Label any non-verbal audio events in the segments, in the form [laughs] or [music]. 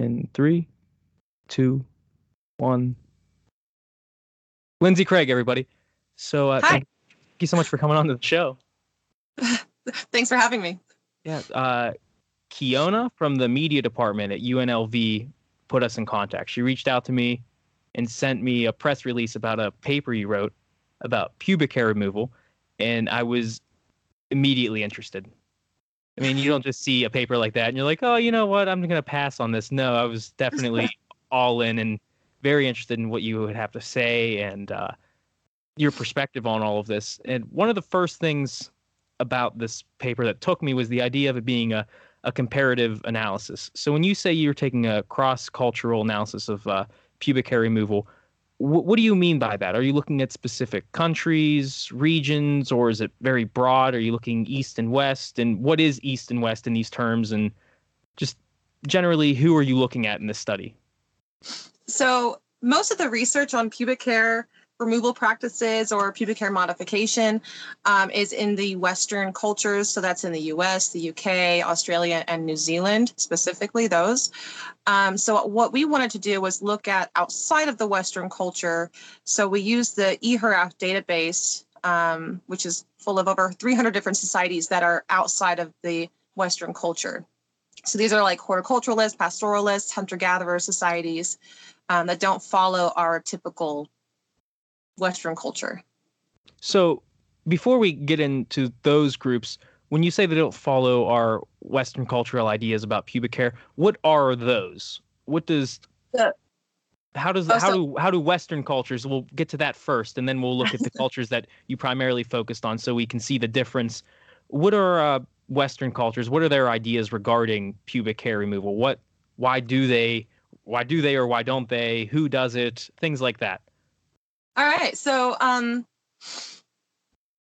In three, two, one. Lindsay Craig, everybody. So uh, Hi. thank you so much for coming on to the show. [laughs] Thanks for having me. Yeah, uh, Kiona from the media department at UNLV put us in contact. She reached out to me and sent me a press release about a paper you wrote about pubic hair removal, and I was immediately interested. I mean, you don't just see a paper like that and you're like, oh, you know what? I'm going to pass on this. No, I was definitely [laughs] all in and very interested in what you would have to say and uh, your perspective on all of this. And one of the first things about this paper that took me was the idea of it being a, a comparative analysis. So when you say you're taking a cross cultural analysis of uh, pubic hair removal, wh- what do you mean by that? Are you looking at specific countries, regions, or is it very broad? Are you looking east and west? And what is east and west in these terms? And just generally, who are you looking at in this study? So, most of the research on pubic hair removal practices or pubic hair modification um, is in the Western cultures. So, that's in the US, the UK, Australia, and New Zealand, specifically those. Um, so, what we wanted to do was look at outside of the Western culture. So, we used the eHRAF database, um, which is full of over 300 different societies that are outside of the Western culture. So these are like horticulturalists, pastoralists, hunter-gatherer societies um, that don't follow our typical Western culture. So before we get into those groups, when you say they don't follow our Western cultural ideas about pubic hair, what are those? What does The- how does Oh, how so- do how do Western cultures? We'll get to that first, and then we'll look at the [laughs] cultures that you primarily focused on, so we can see the difference. What are uh, Western cultures? What are their ideas regarding pubic hair removal? What why do they why do they or why don't they? Who does it? Things like that. All right, so um,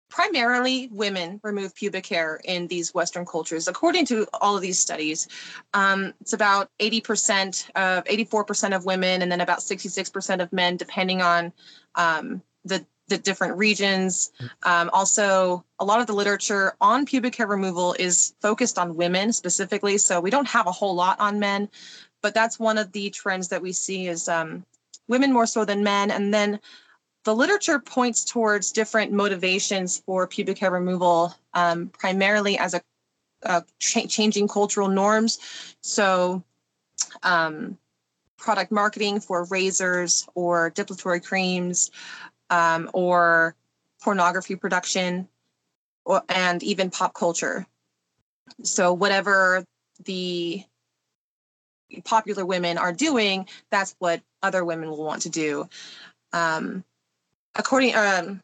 primarily women remove pubic hair in these Western cultures. According to all of these studies, um, it's about 80% of 84% of women, and then about 66% of men, depending on um, the the different regions. Um, also, a lot of the literature on pubic hair removal is focused on women specifically, so we don't have a whole lot on men, but that's one of the trends that we see is um, women more so than men, and then the literature points towards different motivations for pubic hair removal, um, primarily as a, a cha- changing cultural norms. So, um, product marketing for razors or depilatory creams, um, or pornography production, or, and even pop culture. So, whatever the popular women are doing, that's what other women will want to do. Um, according um,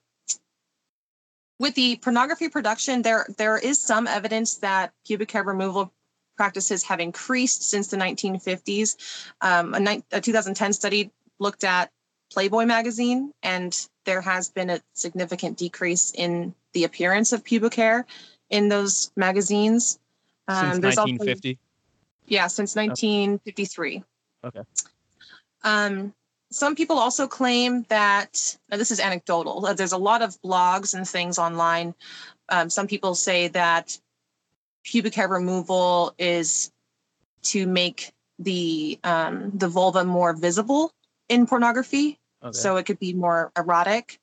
with the pornography production, there there is some evidence that pubic hair removal practices have increased since the 1950s. Um, a, ni- a 2010 study looked at Playboy magazine, and there has been a significant decrease in the appearance of pubic hair in those magazines. Since Um, also- 1950. yeah, since 1953. Okay. Um, some people also claim that now this is anecdotal. uh, There's a lot of blogs and things online. Um, some people say that pubic hair removal is to make the um, the vulva more visible in pornography, Okay. so it could be more erotic.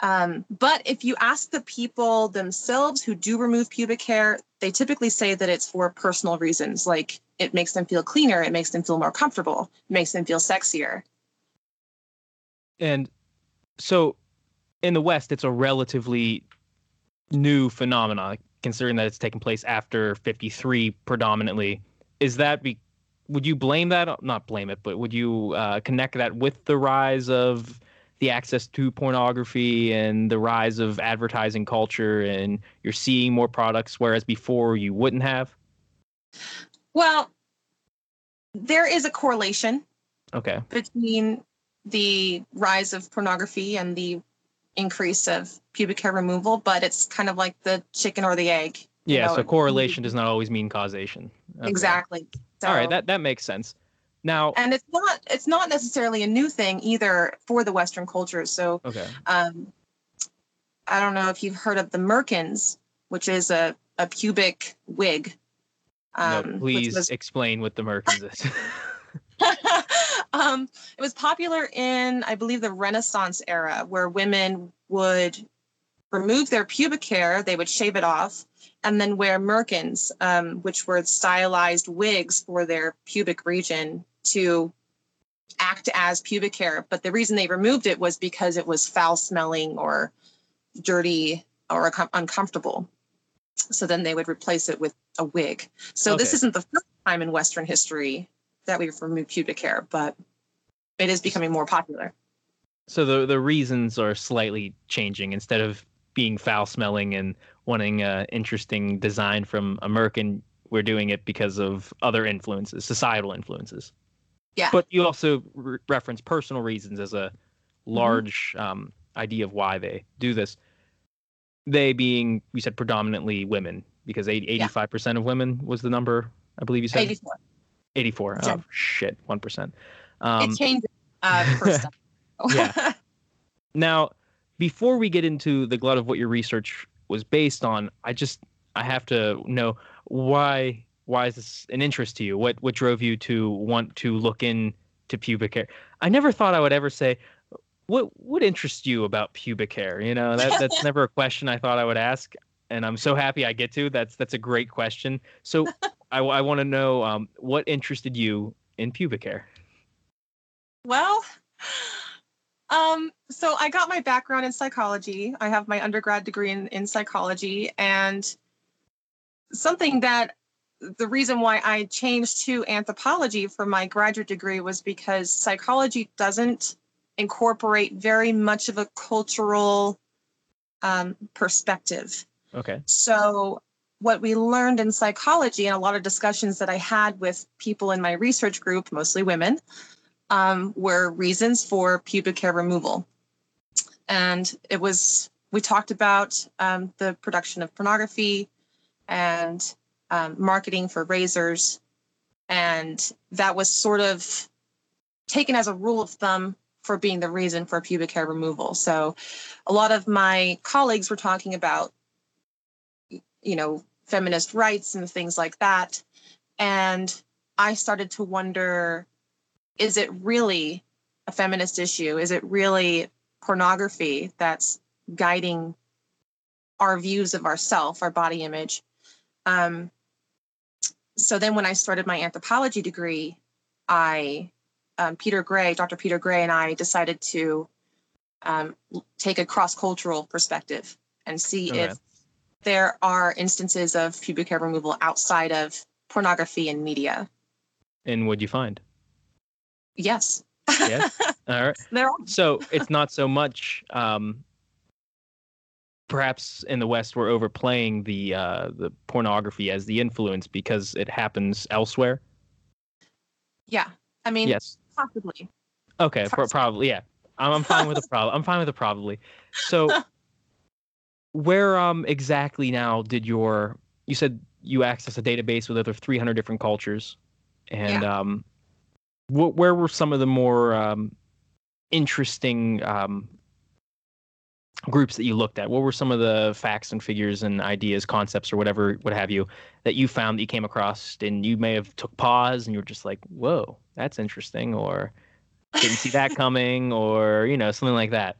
Um, but if you ask the people themselves who do remove pubic hair, they typically say that it's for personal reasons, like it makes them feel cleaner, it makes them feel more comfortable, it makes them feel sexier. And so in the West, it's a relatively new phenomenon, considering that it's taken place after 53 predominantly. Is that be would you blame that? Not blame it, but would you uh, connect that with the rise of the access to pornography and the rise of advertising culture and you're seeing more products, whereas before you wouldn't have? Well, there is a correlation Okay. between the rise of pornography and the increase of pubic hair removal, but it's kind of like the chicken or the egg. Yeah, know, so correlation does not always mean causation. Okay. Exactly. So, All right, that, that makes sense. Now, and it's not it's not necessarily a new thing either for the Western cultures. So okay. um, I don't know if you've heard of the Merkins, which is a, a pubic wig. Um, which please was- explain what the Merkins is. [laughs] [laughs] um, it was popular in, I believe, the Renaissance era, where women would remove their pubic hair, they would shave it off, and then wear merkins, um, which were stylized wigs for their pubic region to act as pubic hair. But the reason they removed it was because it was foul smelling or dirty or uncom- uncomfortable. So then they would replace it with a wig. So this isn't the first time in Western history that we've removed pubic hair, but it is becoming more popular. so the the reasons are slightly changing. Instead of being foul smelling and wanting an interesting design from a merkin, we're doing it because of other influences, societal influences. Yeah. But you also re- reference personal reasons as a large um, idea of why they do this. They being, you said, predominantly women, because 80, 85% of women was the number, I believe you said? 84. 84. Yeah. Oh, shit, 1%. Um, it changes uh. [laughs] Yeah. Now, before we get into the glut of what your research was based on, I just I have to know why why is this an interest to you? What what drove you to want to look into pubic hair? I never thought I would ever say what what interests you about pubic hair? You know, that that's [laughs] never a question I thought I would ask, and I'm so happy I get to. That's that's a great question. So I, I want to know um, what interested you in pubic hair. Well, um, so I got my background in psychology. I have my undergrad degree in, in psychology, and something that the reason why I changed to anthropology for my graduate degree was because psychology doesn't incorporate very much of a cultural um, perspective. Okay. So, what we learned in psychology and a lot of discussions that I had with people in my research group, mostly women, um, were reasons for pubic hair removal. And it was, we talked about um, the production of pornography and um, marketing for razors. And that was sort of taken as a rule of thumb for being the reason for pubic hair removal. So a lot of my colleagues were talking about, you know, feminist rights and things like that. And I started to wonder is it really a feminist issue? Is it really pornography that's guiding our views of ourself, our body image? Um, so then when I started my anthropology degree, I, um, Peter Gray, Dr. Peter Gray, and I decided to um, take a cross cultural perspective and see if there are instances of pubic hair removal outside of pornography and media. And what'd you find? Yes. Yes? [laughs] All right. there are. so it's not so much um perhaps in the west we're overplaying the uh the pornography as the influence because it happens elsewhere Yeah. I mean, yes possibly. okay pro- probably yeah I'm, I'm fine with the problem i'm fine with the probably so [laughs] where um exactly now did your you said you access a database with over 300 different cultures and um wh- where were some of the more um interesting um groups that you looked at? What were some of the facts and figures and ideas concepts or whatever what have you that you found that you came across and you may have took pause and you were just like whoa that's interesting or didn't see that [laughs] coming or you know something like that?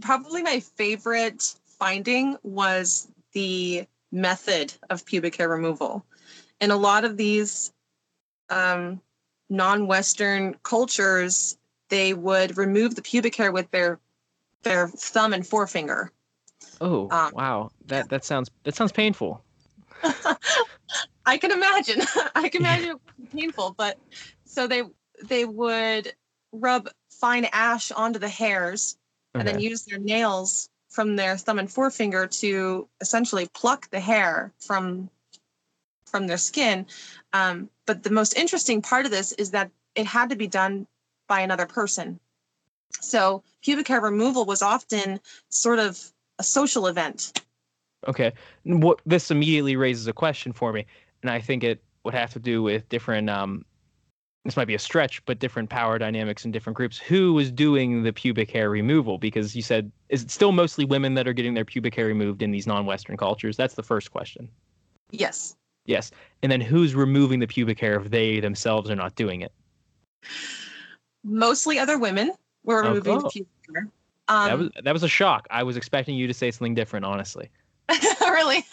Probably my favorite finding was the method of pubic hair removal. In a lot of these um, non Western cultures, they would remove the pubic hair with their their thumb and forefinger. oh Um, wow that that sounds that sounds painful [laughs] I can imagine. [laughs] I can imagine it was painful, but so they they would rub fine ash onto the hairs and then use their nails from their thumb and forefinger to essentially pluck the hair from from their skin. Um, but the most interesting part of this is that it had to be done by another person. So pubic hair removal was often sort of a social event. Okay. What this immediately raises a question for me, and I think it would have to do with different. Um, this might be a stretch, but different power dynamics in different groups. Who was doing the pubic hair removal? Because you said is it still mostly women that are getting their pubic hair removed in these non-Western cultures? That's the first question. Yes. Yes. And then who's removing the pubic hair if they themselves are not doing it? Mostly other women were Oh, removing cool. the pubic hair. Um, that was that was a shock. I was expecting you to say something different, honestly. [laughs] really?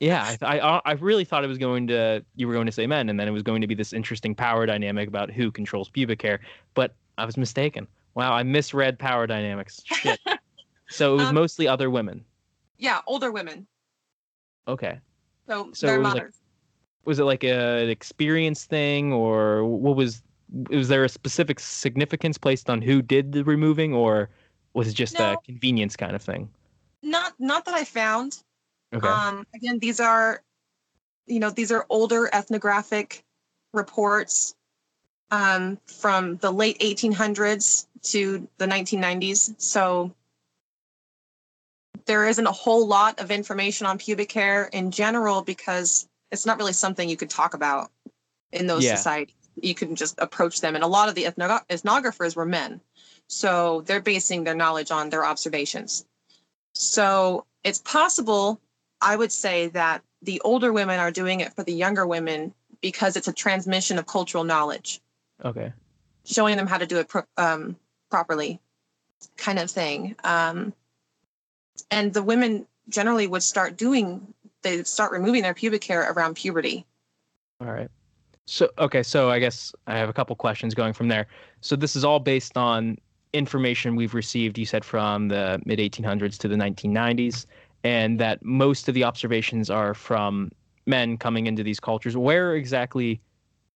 Yeah, I, I I really thought it was going to you were going to say men, and then it was going to be this interesting power dynamic about who controls pubic hair. But I was mistaken. Wow, I misread power dynamics. Shit. [laughs] so it was Um, mostly other women. yeah, older women. Okay. So, So was like- mothers. Was it like a, an experience thing, or what was? Was there a specific significance placed on who did the removing, or was it just a convenience kind of thing? not not that I found. Okay. Um, again, these are, you know, these are older ethnographic reports um, from the late 1800s to the 1990s. So there isn't a whole lot of information on pubic hair in general because it's not really something you could talk about in those Yeah. societies. You can just approach them, and a lot of the ethnog- ethnographers were men, so they're basing their knowledge on their observations. So it's possible, I would say, that the older women are doing it for the younger women because it's a transmission of cultural knowledge, okay. showing them how to do it pro- um, properly, kind of thing. Um, and the women generally would start doing, they start removing their pubic hair around puberty. All right. So okay, so I guess I have a couple questions going from there. So this is all based on information we've received. You said from the mid 1800s to the 1990s, and that most of the observations are from men coming into these cultures. Where exactly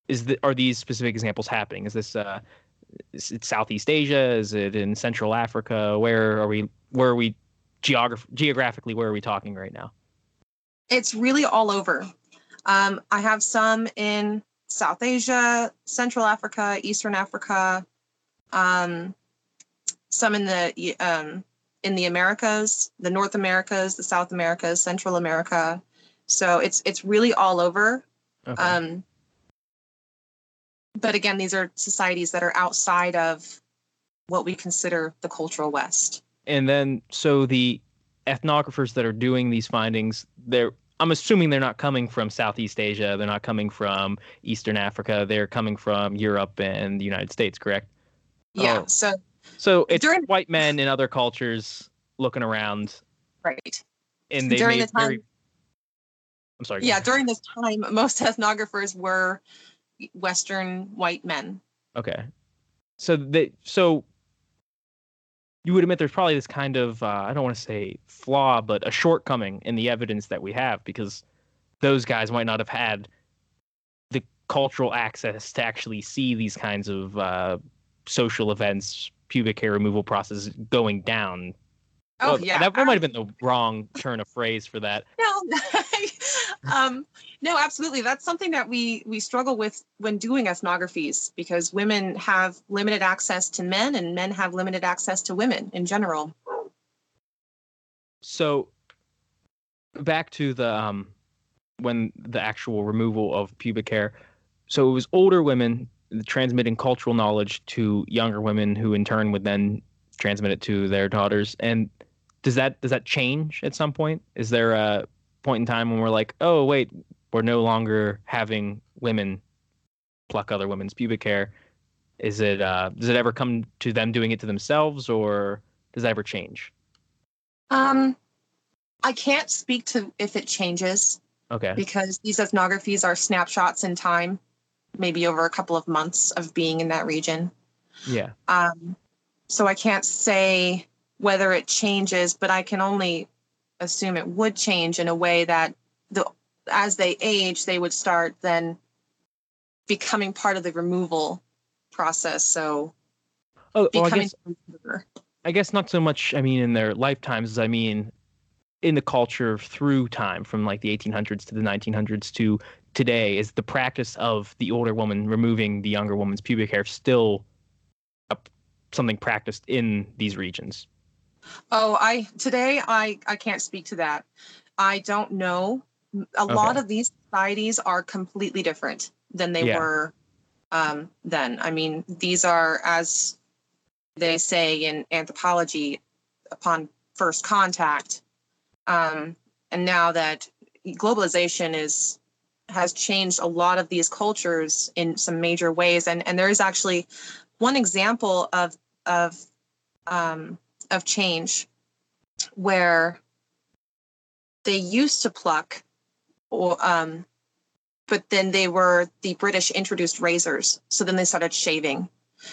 is the, are these specific examples happening? Is this uh, is it Southeast Asia? Is it in Central Africa? Where are we? Where are we? Geograph- geographically, where are we talking right now? It's really all over. Um, I have some in South Asia, Central Africa, Eastern Africa, um, some in the um, in the Americas, the North Americas, the South Americas, Central America. So it's it's really all over. Okay. Um, but again, these are societies that are outside of what we consider the cultural West. and then so the ethnographers that are doing these findings they're i'm assuming they're not coming from southeast asia they're not coming from eastern africa they're coming from europe and the united states correct Yeah. Oh. So so it's During- white men in other cultures looking around right. and they During made the time- very i'm sorry Yeah, during this time, most ethnographers were Western white men. okay so they so you would admit there's probably this kind of uh, i don't want to say flaw but a shortcoming in the evidence that we have because those guys might not have had the cultural access to actually see these kinds of uh, social events pubic hair removal process going down Oh Well, yeah, that, that might have been the wrong turn of phrase for that [laughs] no, [laughs] um, no, absolutely. That's something that we we struggle with when doing ethnographies because women have limited access to men and men have limited access to women in general. so back to the um when the actual removal of pubic hair so it was older women transmitting cultural knowledge to younger women who in turn would then transmit it to their daughters. And does that does that change at some point? Is there a point in time when we're like oh wait we're no longer having women pluck other women's pubic hair? Is it uh does it ever come to them doing it to themselves or does that ever change? Um, I can't speak to if it changes okay. because these ethnographies are snapshots in time, maybe over a couple of months of being in that region. yeah Um, so I can't say whether it changes, but I can only assume it would change in a way that the as they age, they would start then becoming part of the removal process. So oh well, I guess I guess not so much. I mean, in their lifetimes, as I mean, in the culture through time, from like the 1800s to the 1900s to today, is the practice of the older woman removing the younger woman's pubic hair still a, something practiced in these regions? Oh, I today I I can't speak to that. I don't know. A lot of these societies are completely different than they Yeah. were um, then. I mean, these are as they say in anthropology upon first contact. Um, and now that globalization is has changed a lot of these cultures in some major ways. And and there is actually one example of of um, of change where they used to pluck or um, but then they were the british introduced razors so then they started shaving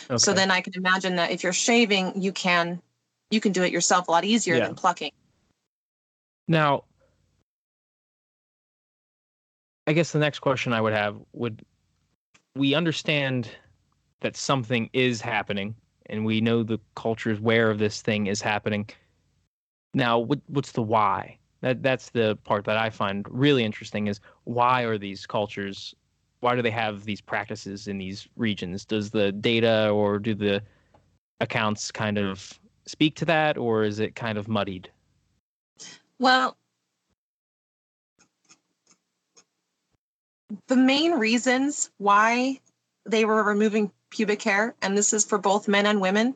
okay. so then i can imagine that if you're shaving you can you can do it yourself a lot easier yeah. than plucking now i guess the next question i would have would we understand that something is happening and we know the culture is aware of this thing is happening now what, what's the why that that's the part that I find really interesting is why are these cultures why do they have these practices in these regions? Does the data or do the accounts kind of speak to that or is it kind of muddied? Well, the main reasons why they were removing pubic hair, and this is for both men and women,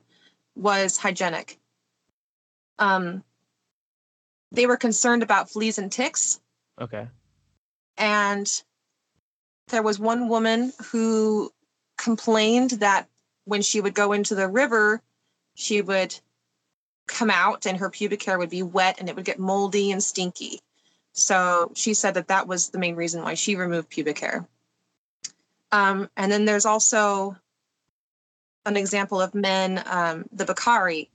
was hygienic. Um, they were concerned about fleas and ticks. Okay. And there was one woman who complained that when she would go into the river, she would come out and her pubic hair would be wet and it would get moldy and stinky. So she said that that was the main reason why she removed pubic hair. Um, and then there's also an example of men, um, the Bakairi.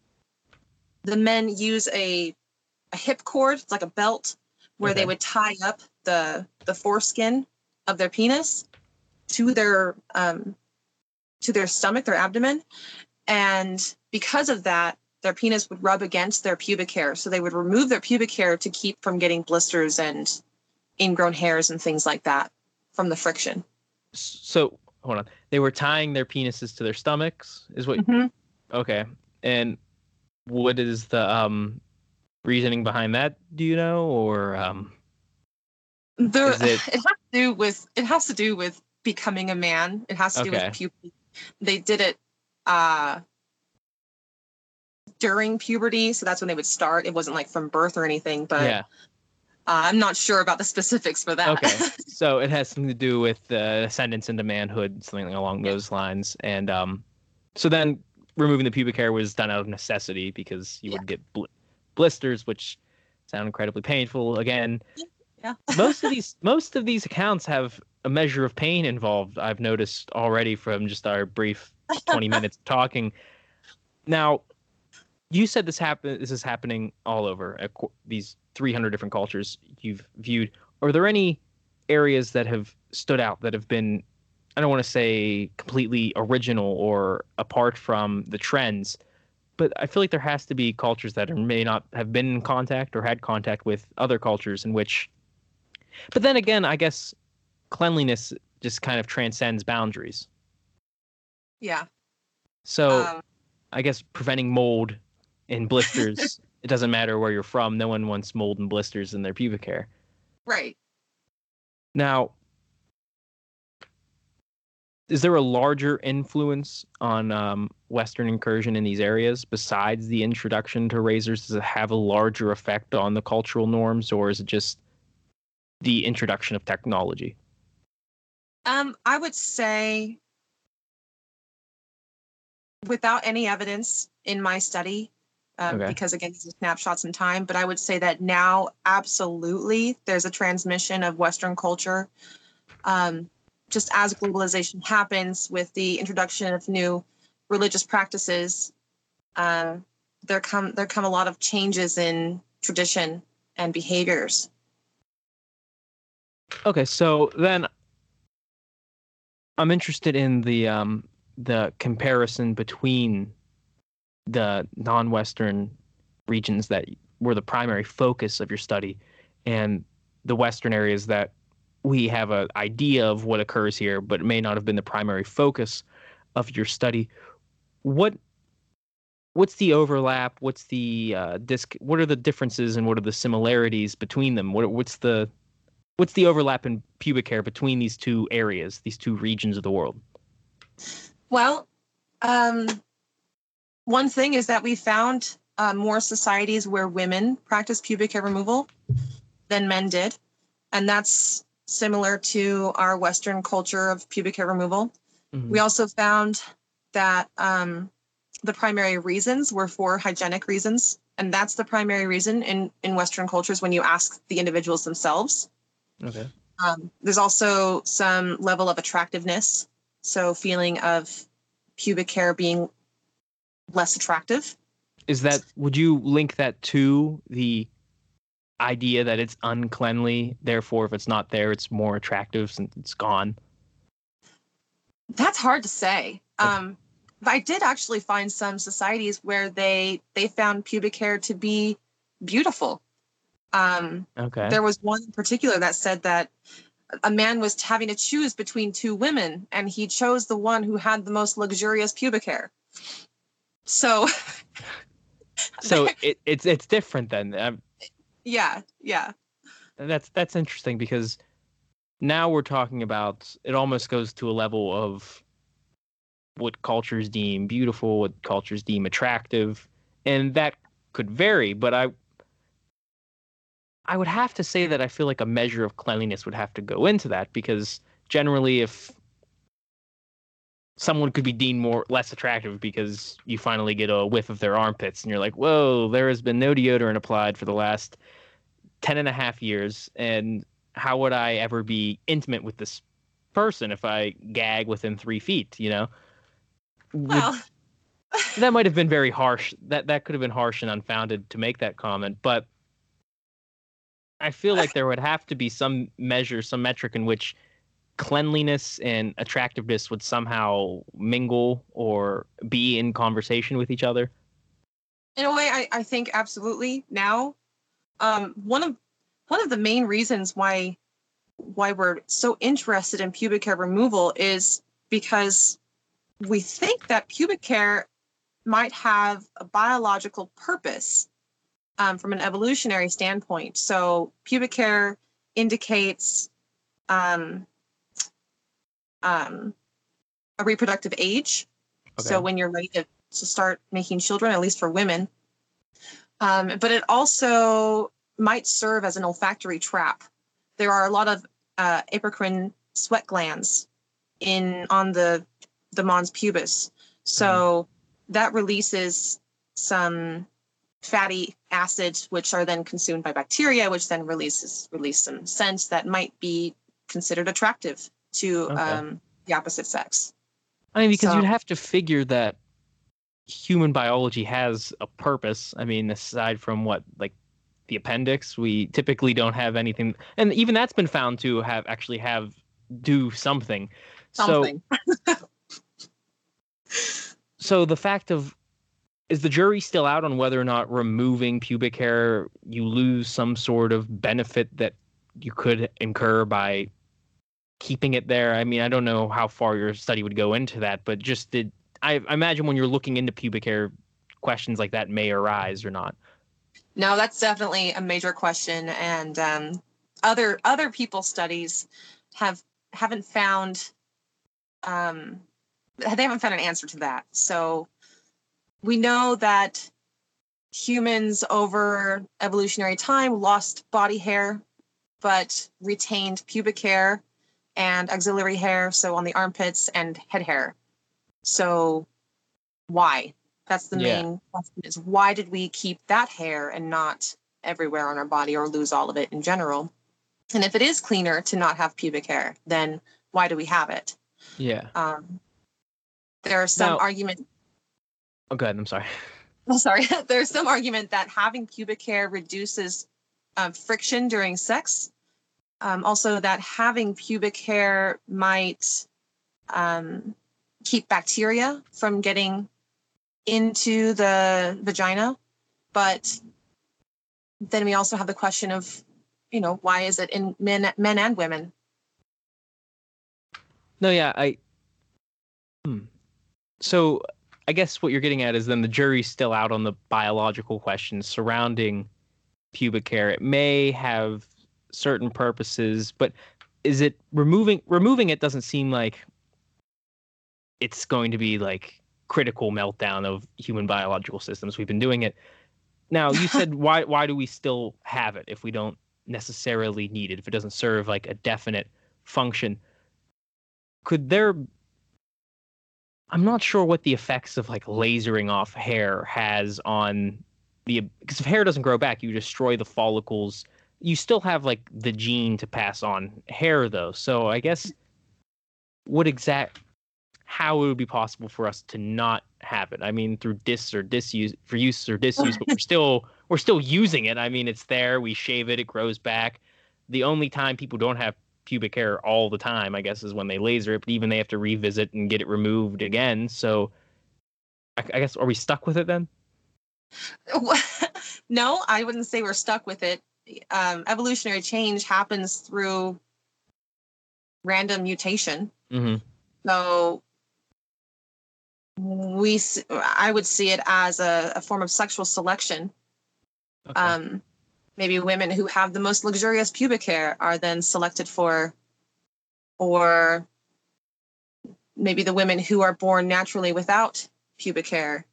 The men use a a hip cord, it's like a belt, where okay. they would tie up the the foreskin of their penis to their um, to their stomach, their abdomen, and because of that, their penis would rub against their pubic hair. So they would remove their pubic hair to keep from getting blisters and ingrown hairs and things like that from the friction. So hold on, they were tying their penises to their stomachs, is what? Mm-hmm. Okay, and what is the um reasoning behind that? Do you know, or um, the it... it... has to do with it has to do with becoming a man. It has to do with puberty. They did it uh, during puberty, so that's when they would start. It wasn't like from birth or anything, but yeah. Uh, I'm not sure about the specifics for that. Okay, [laughs] so it has something to do with the ascendance into manhood, something along yeah. those lines, and um, so then removing the pubic hair was done out of necessity because you yeah. would get bl- blisters, which sound incredibly painful. Again, yeah. [laughs] most of these most of these accounts have a measure of pain involved. I've noticed already from just our brief 20 [laughs] minutes talking. Now, you said this happen this is happening all over these 300 different cultures you've viewed. Are there any areas that have stood out that have been I don't want to say completely original or apart from the trends, but I feel like there has to be cultures that may not have been in contact or had contact with other cultures in which. But then again, I guess cleanliness just kind of transcends boundaries. Yeah. So um, I guess preventing mold and blisters, it doesn't matter where you're from. No one wants mold and blisters in their pubic hair. Right. Now, is there a larger influence on um, Western incursion in these areas besides the introduction to razors? Does it have a larger effect on the cultural norms, or is it just the introduction of technology? Um, I would say, without any evidence in my study, um, okay. because again, these are snapshots in time, but I would say that now, absolutely, there's a transmission of Western culture. Um, just as globalization happens with the introduction of new religious practices, uh, there come there come a lot of changes in tradition and behaviors. Okay, so then I'm interested in the um, the comparison between the non-Western regions that were the primary focus of your study and the Western areas that we have an idea of what occurs here, but it may not have been the primary focus of your study. What what's the overlap? What's the uh, disc? What are the differences and what are the similarities between them? What, what's the what's the overlap in pubic hair between these two areas, these two regions of the world? Well, um, one thing is that we found uh, more societies where women practice pubic hair removal than men did, and that's similar to our Western culture of pubic hair removal. Mhm. We also found that um, the primary reasons were for hygienic reasons. And that's the primary reason in, in Western cultures when you ask the individuals themselves. Okay. Um, there's also some level of attractiveness. So, feeling of pubic hair being less attractive. Is that would you link that to the idea that it's uncleanly, therefore if it's not there it's more attractive since it's gone? That's hard to say. Um, but I did actually find some societies where they they found pubic hair to be beautiful. Um, Okay. There was one in particular that said that a man was having to choose between two women, and he chose the one who had the most luxurious pubic hair. So, [laughs] so it, it's it's different then. Um, yeah, yeah, that's that's interesting because now we're talking about it almost goes to a level of what cultures deem beautiful, what cultures deem attractive, and that could vary. But I I would have to say that I feel like a measure of cleanliness would have to go into that because generally, if someone could be deemed more less attractive because you finally get a whiff of their armpits and you're like, whoa, there has been no deodorant applied for the last 10 and a half years. And how would i ever be intimate with this person if i gag within three feet you know? Well, [laughs] that might have [laughs] been very harsh. That that could have been harsh and unfounded to make that comment but i feel like there would have to be some measure some metric in which cleanliness and attractiveness would somehow mingle or be in conversation with each other in a way, I, I think absolutely now. Um, one of one of the main reasons why why we're so interested in pubic hair removal is because we think that pubic hair might have a biological purpose um, from an evolutionary standpoint. So pubic hair indicates um, um, a reproductive age. So when you're ready to, to start making children, at least for women. Um, but it also might serve as an olfactory trap. There are a lot of uh, apocrine sweat glands in on the the mons pubis, so that releases some fatty acids, which are then consumed by bacteria, which then releases release some scents that might be considered attractive to Okay. um, the opposite sex. I mean, because So- you'd have to figure that human biology has a purpose. I mean, aside from what, like the appendix, we typically don't have anything, and even that's been found to have actually have do something. Something. So, [laughs] so the fact of is the jury still out on whether or not removing pubic hair you lose some sort of benefit that you could incur by keeping it there? I mean, I don't know how far your study would go into that, but just did I, I imagine when you're looking into pubic hair, questions like that may arise or not. No, that's definitely a major question, and um, other other people's studies have haven't found um, they haven't found an answer to that. So we know that humans over evolutionary time lost body hair, but retained pubic hair and axillary hair, so on the armpits and head hair. So why? That's the Yeah. main question is why did we keep that hair and not everywhere on our body or lose all of it in general? And if it is cleaner to not have pubic hair, then why do we have it? Yeah. Um, there are some Now- argument. Oh, good. I'm sorry. [laughs] Oh, sorry. [laughs] There's some argument that having pubic hair reduces um, friction during sex. Um, also, that having pubic hair might um, keep bacteria from getting into the vagina. But then we also have the question of, you know, why is it in men, men and women? No, yeah, I. Hmm. So, I guess what you're getting at is then the jury's still out on the biological questions surrounding pubic hair. It may have certain purposes, but is it removing removing it doesn't seem like it's going to be like critical meltdown of human biological systems. We've been doing it. Now, you [laughs] said why why do we still have it if we don't necessarily need it, if it doesn't serve like a definite function, could there I'm not sure what the effects of like lasering off hair has on the because if hair doesn't grow back, you destroy the follicles. You still have like the gene to pass on hair though. So I guess what exact how it would be possible for us to not have it. I mean, through dis or disuse for use or disuse, but we're [laughs] still we're still using it. I mean, it's there. We shave it, it grows back. The only time people don't have pubic hair all the time, I guess, is when they laser it. But even they have to revisit and get it removed again. So, I, I guess are we stuck with it then? [laughs] no, I wouldn't say we're stuck with it. Um, evolutionary change happens through random mutation. Mm-hmm. So we, I would see it as a, a form of sexual selection. Okay. Um, maybe women who have the most luxurious pubic hair are then selected for, or maybe the women who are born naturally without pubic hair.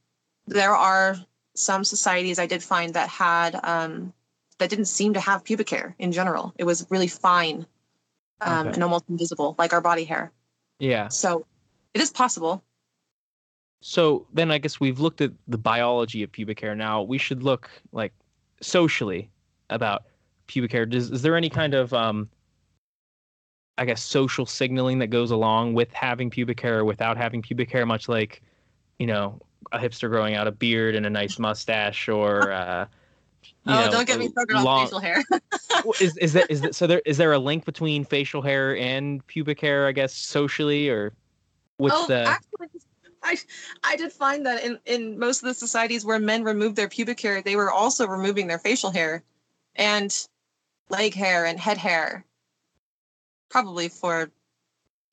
There are some societies I did find that had um, that didn't seem to have pubic hair in general. It was really fine um, okay. and almost invisible, like our body hair. Yeah. So it is possible. So then I guess we've looked at the biology of pubic hair. Now we should look like socially about pubic hair. Does, is there any kind of um, I guess social signaling that goes along with having pubic hair or without having pubic hair, much like, you know, a hipster growing out a beard and a nice mustache or uh, oh, know, don't get me started long... on facial hair. [laughs] is is that is that so? There is there a link between facial hair and pubic hair? I guess socially, or what's oh, the? Actually, I I did find that in in most of the societies where men removed their pubic hair, they were also removing their facial hair, and leg hair and head hair, probably for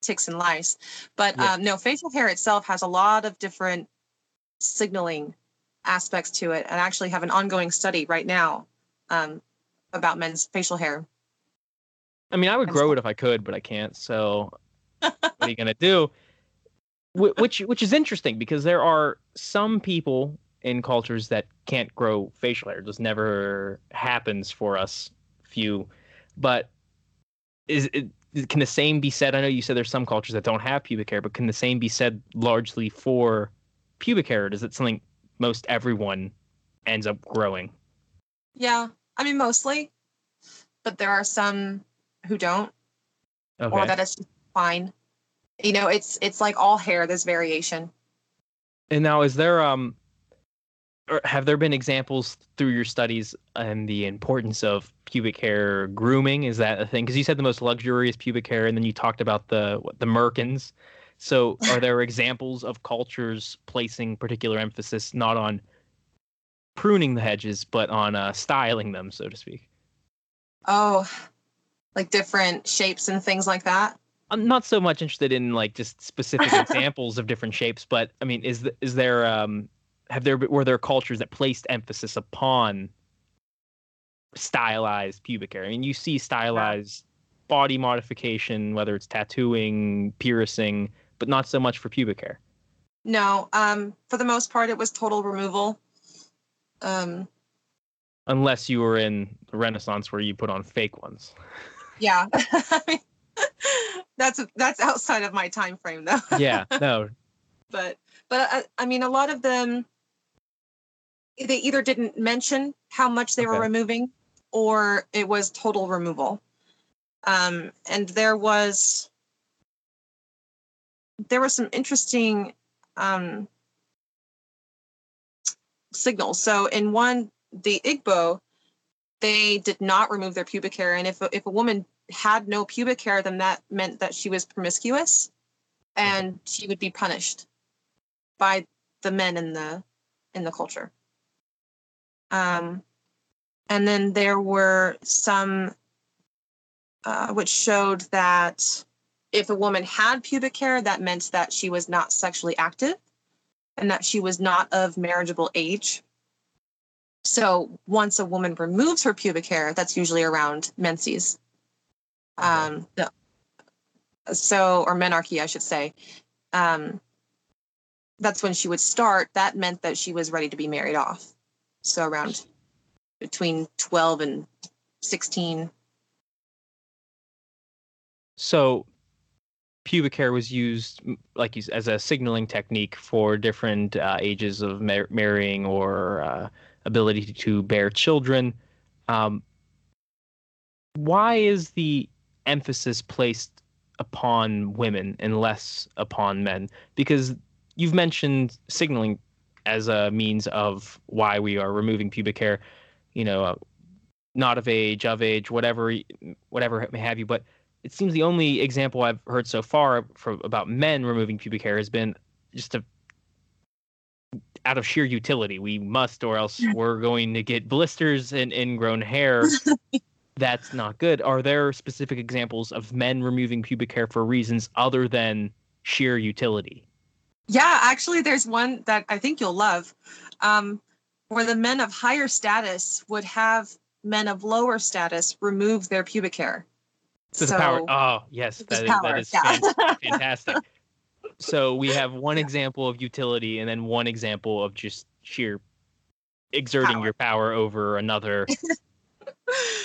ticks and lice. But yeah. um, no, facial hair itself has a lot of different signaling aspects to it, and I actually have an ongoing study right now um, about men's facial hair. I mean, I would grow it if I could, but I can't. So, [laughs] what are you gonna do? which which is interesting because there are some people in cultures that can't grow facial hair. It just never happens for us few. But is it can the same be said? I know you said there's some cultures that don't have pubic hair, but can the same be said largely for pubic hair? Is it something most everyone ends up growing? Yeah, I mean mostly, but there are some who don't, okay. or that it's fine. You know it's it's like all hair there's variation. And now is there um or have there been examples through your studies and the importance of pubic hair grooming? Is that a thing? Because you said the most luxurious pubic hair and then you talked about the what, the merkins so are there [laughs] examples of cultures placing particular emphasis not on pruning the hedges but on uh, styling them so to speak? Oh like different shapes and things like that? I'm not so much interested in like just specific [laughs] examples of different shapes, but I mean, is is there um have there were there cultures that placed emphasis upon stylized pubic hair? I mean, you see stylized body modification, whether it's tattooing, piercing, but not so much for pubic hair. No, um, for the most part, it was total removal. Um, Unless you were in the Renaissance where you put on fake ones. Yeah. [laughs] that's that's outside of my time frame though. [laughs] yeah, no. But but I, uh, I, mean, a lot of them they either didn't mention how much they okay. were removing, or it was total removal. Um, and there was there were some interesting um, signals. So in one, the Igbo, they did not remove their pubic hair, and if if a woman had no pubic hair, then that meant that she was promiscuous and she would be punished by the men in the in the culture. Um, and then there were some uh, which showed that if a woman had pubic hair, that meant that she was not sexually active and that she was not of marriageable age. So once a woman removes her pubic hair, that's usually around menses, um. So, or menarche, I should say. Um, that's when she would start. That meant that she was ready to be married off. So around between 12 and 16. So, pubic hair was used, like as a signaling technique for different uh, ages of mar- marrying or uh, ability to bear children. Um, why is the emphasis placed upon women and less upon men? Because you've mentioned signaling as a means of why we are removing pubic hair. You know, uh, not of age, of age, whatever, whatever may have you. But it seems the only example I've heard so far for about men removing pubic hair has been just a out of sheer utility. We must, or else [laughs] we're going to get blisters and ingrown hair. [laughs] That's not good. Are there specific examples of men removing pubic hair for reasons other than sheer utility? Yeah, actually, there's one that I think you'll love, um, where the men of higher status would have men of lower status remove their pubic hair. So the power. Oh, yes, that is, power, is yeah. [laughs] fantastic. So we have one example of utility and then one example of just sheer exerting Power. your power over another. [laughs]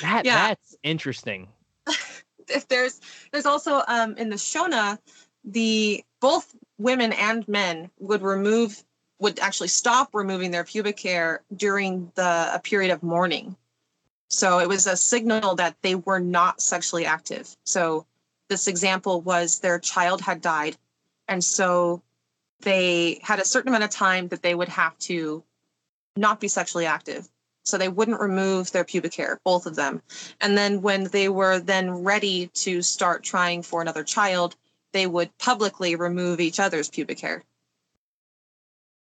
That Yeah. that's interesting. [laughs] if there's there's also um in the Shona, the both women and men would remove would actually stop removing their pubic hair during the a period of mourning. So it was a signal that they were not sexually active. So this example was their child had died, and so they had a certain amount of time that they would have to not be sexually active. So they wouldn't remove their pubic hair, both of them. And then when they were then ready to start trying for another child, they would publicly remove each other's pubic hair.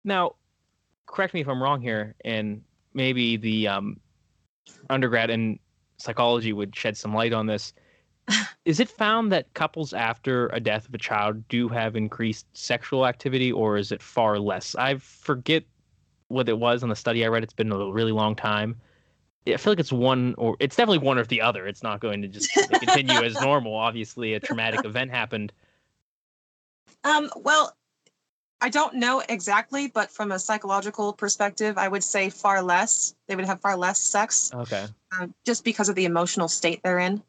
Now, correct me if I'm wrong here, and maybe the um, undergrad in psychology would shed some light on this. [laughs] Is it found that couples after a death of a child do have increased sexual activity, or is it far less? I forget what it was in the study I read. It's been a really long time. I feel like it's one or it's definitely one or the other. It's not going to just continue as [laughs] normal. Obviously, a traumatic event happened. Um, well, I don't know exactly, but from a psychological perspective, I would say far less. They would have far less sex Okay. uh, just because of the emotional state they're in.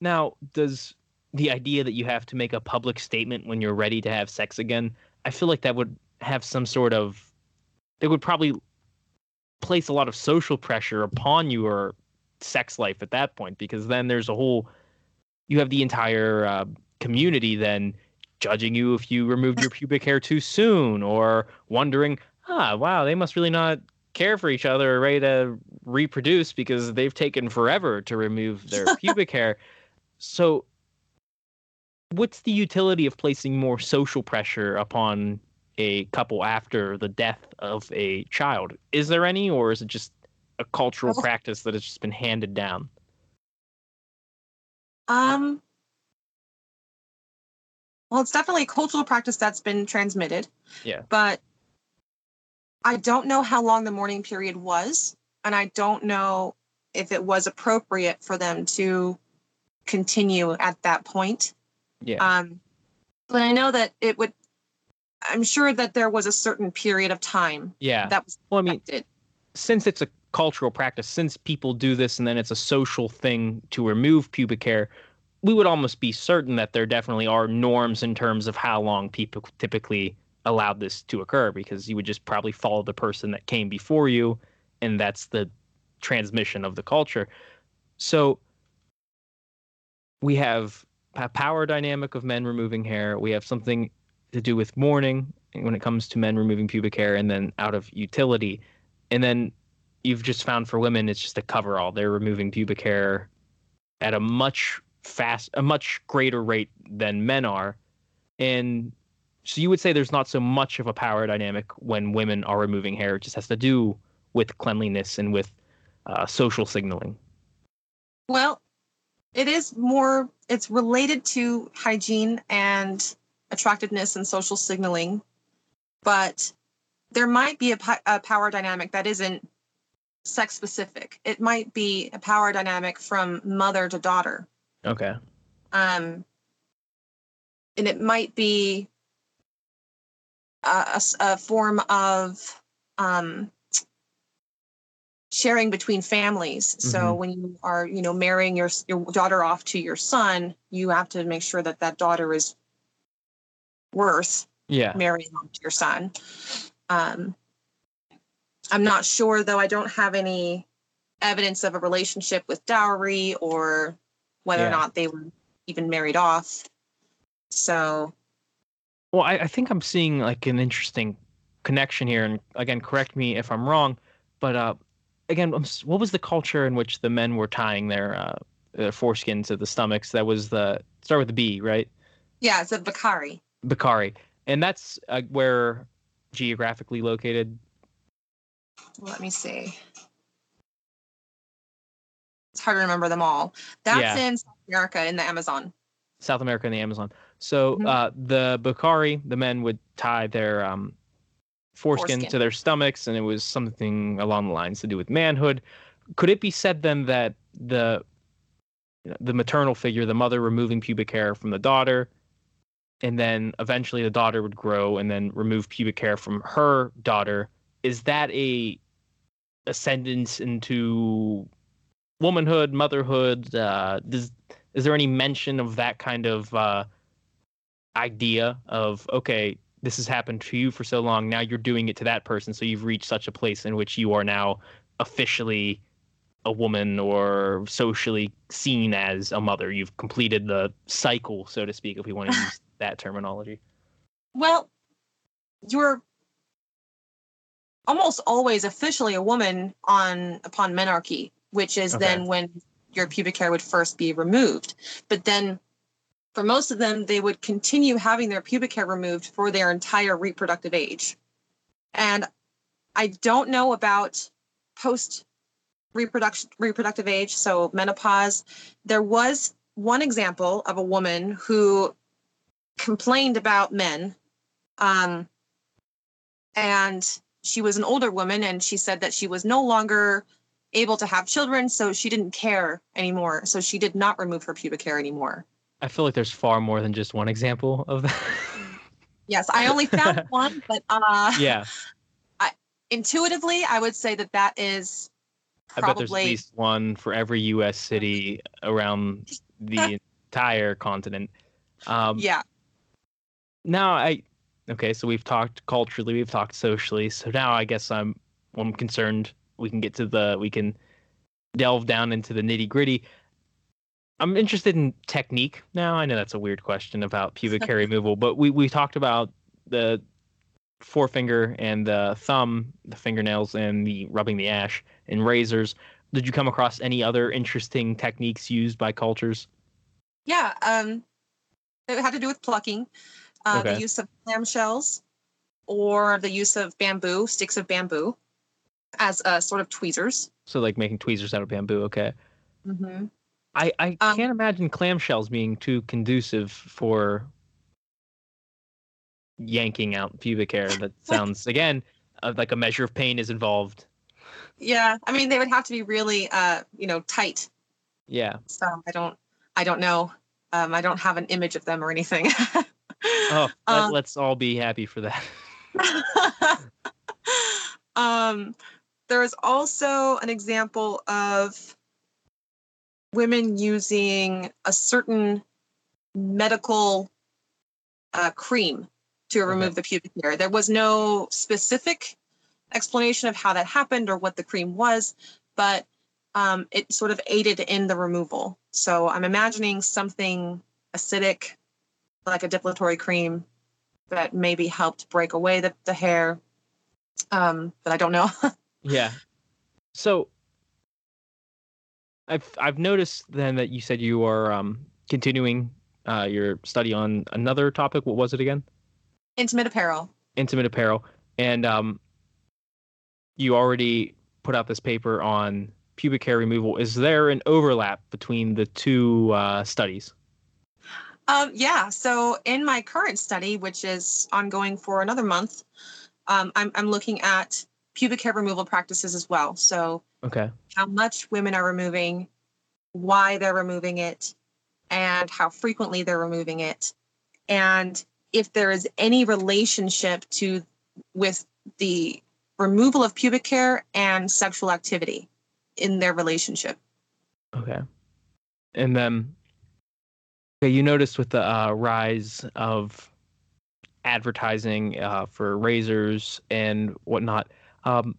Now, does the idea that you have to make a public statement when you're ready to have sex again, I feel like that would have some sort of it would probably place a lot of social pressure upon your sex life at that point because then there's a whole you have the entire uh, community then judging you if you removed your pubic hair too soon or wondering ah wow they must really not care for each other or ready to reproduce because they've taken forever to remove their [laughs] pubic hair. So what's the utility of placing more social pressure upon a couple after the death of a child? Is there any or is it just a cultural practice that has just been handed down? Um, well, it's definitely a cultural practice that's been transmitted. Yeah. But I don't know how long the mourning period was, and I don't know if it was appropriate for them to continue at that point. yeah Um, but I know that it would. I'm sure that there was a certain period of time yeah that was well i mean affected. since it's a cultural practice, since people do this and then it's a social thing to remove pubic hair, we would almost be certain that there definitely are norms in terms of how long people typically allowed this to occur because you would just probably follow the person that came before you and that's the transmission of the culture. So we have a power dynamic of men removing hair. We have something to do with mourning when it comes to men removing pubic hair and then out of utility. And then you've just found for women it's just a coverall. They're removing pubic hair at a much fast a much greater rate than men are. And so you would say there's not so much of a power dynamic when women are removing hair. It just has to do with cleanliness and with uh, social signaling. Well, it is more, it's related to hygiene and attractiveness and social signaling, but there might be a, a power dynamic that isn't sex specific. It might be a power dynamic from mother to daughter. Okay. Um, and it might be a a form of um, sharing between families. So Mhm. when you are, you know, marrying your your daughter off to your son, you have to make sure that that daughter is worth Yeah. marrying off to your son. Um, I'm not sure though. I don't have any evidence of a relationship with dowry or whether Yeah. or not they were even married off. So Well, I, I think I'm seeing like an interesting connection here, and again, correct me if I'm wrong, but uh, again, what was the culture in which the men were tying their uh, their foreskin to the stomachs? That was the start with the B, right? yeah, it's a Bakairi. Bakairi, and that's uh, where geographically located. Let me see. It's hard to remember them all. That's Yeah. in South America in the Amazon. South America and the Amazon. So Mhm. uh, the Bakairi, the men would tie their um, foreskin, Foreskin. to their stomachs, and it was something along the lines to do with manhood. Could it be said then that the the maternal figure, the mother, removing pubic hair from the daughter, and then eventually the daughter would grow and then remove pubic hair from her daughter? Is that a ascendance into womanhood, motherhood? Uh, does is there any mention of that kind of uh, idea of okay this has happened to you for so long now you're doing it to that person so you've reached such a place in which you are now officially a woman or socially seen as a mother you've completed the cycle so to speak if we want to [laughs] use that terminology Well, you're almost always officially a woman on upon menarche, which is Okay. then when your pubic hair would first be removed. But then for most of them, they would continue having their pubic hair removed for their entire reproductive age. And I don't know about post reproduction reproductive age, so menopause. There was one example of a woman who complained about men um, and she was an older woman and she said that she was no longer able to have children so she didn't care anymore. So she did not remove her pubic hair anymore. I feel like there's far more than just one example of that. Yes i only found [laughs] one but uh yeah. Intuitively i would say that that is i bet there's at least one for every us city around the [laughs] entire continent. Um, yeah. now I okay, so we've talked culturally, we've talked socially. So now I guess I'm I'm concerned we can get to the we can delve down into the nitty gritty. I'm interested in technique now. I know that's a weird question about pubic hair [laughs] removal, but we we talked about the forefinger and the thumb, the fingernails, and the rubbing the ash and razors. Did you come across any other interesting techniques used by cultures? yeah um it had to do with plucking uh, Okay. the use of clamshells or the use of bamboo sticks of bamboo as uh, sort of tweezers So like making tweezers out of bamboo. Okay. mm-hmm. I, I Um, can't imagine clamshells being too conducive for yanking out pubic hair. That [laughs] sounds again uh, like a measure of pain is involved. Yeah, I mean they would have to be really, uh, you know, tight. Yeah. So I don't, I don't know. Um, I don't have an image of them or anything. [laughs] Oh, Um, [laughs] let, us all be happy for that. um, there is also an example of women using a certain medical uh, cream to remove the pubic hair. There was no specific explanation of how that happened or what the cream was, but um, it sort of aided in the removal. So I'm imagining something acidic, like a depilatory cream, that maybe helped break away the, the hair. Um, but I don't know. [laughs] Yeah. So I've I've noticed then that you said you are um, continuing uh, your study on another topic. What was it again? Intimate apparel. intimate apparel and um you already put out this paper on pubic hair removal is there an overlap between the two uh, studies Um, yeah. So in my current study, which is ongoing for another month, um, I'm, I'm looking at pubic hair removal practices as well. So okay how much women are removing, why they're removing it, and how frequently they're removing it, and if there is any relationship to with the removal of pubic hair and sexual activity in their relationship. Okay. And then, okay, you noticed with the uh, rise of advertising uh, for razors and whatnot, um,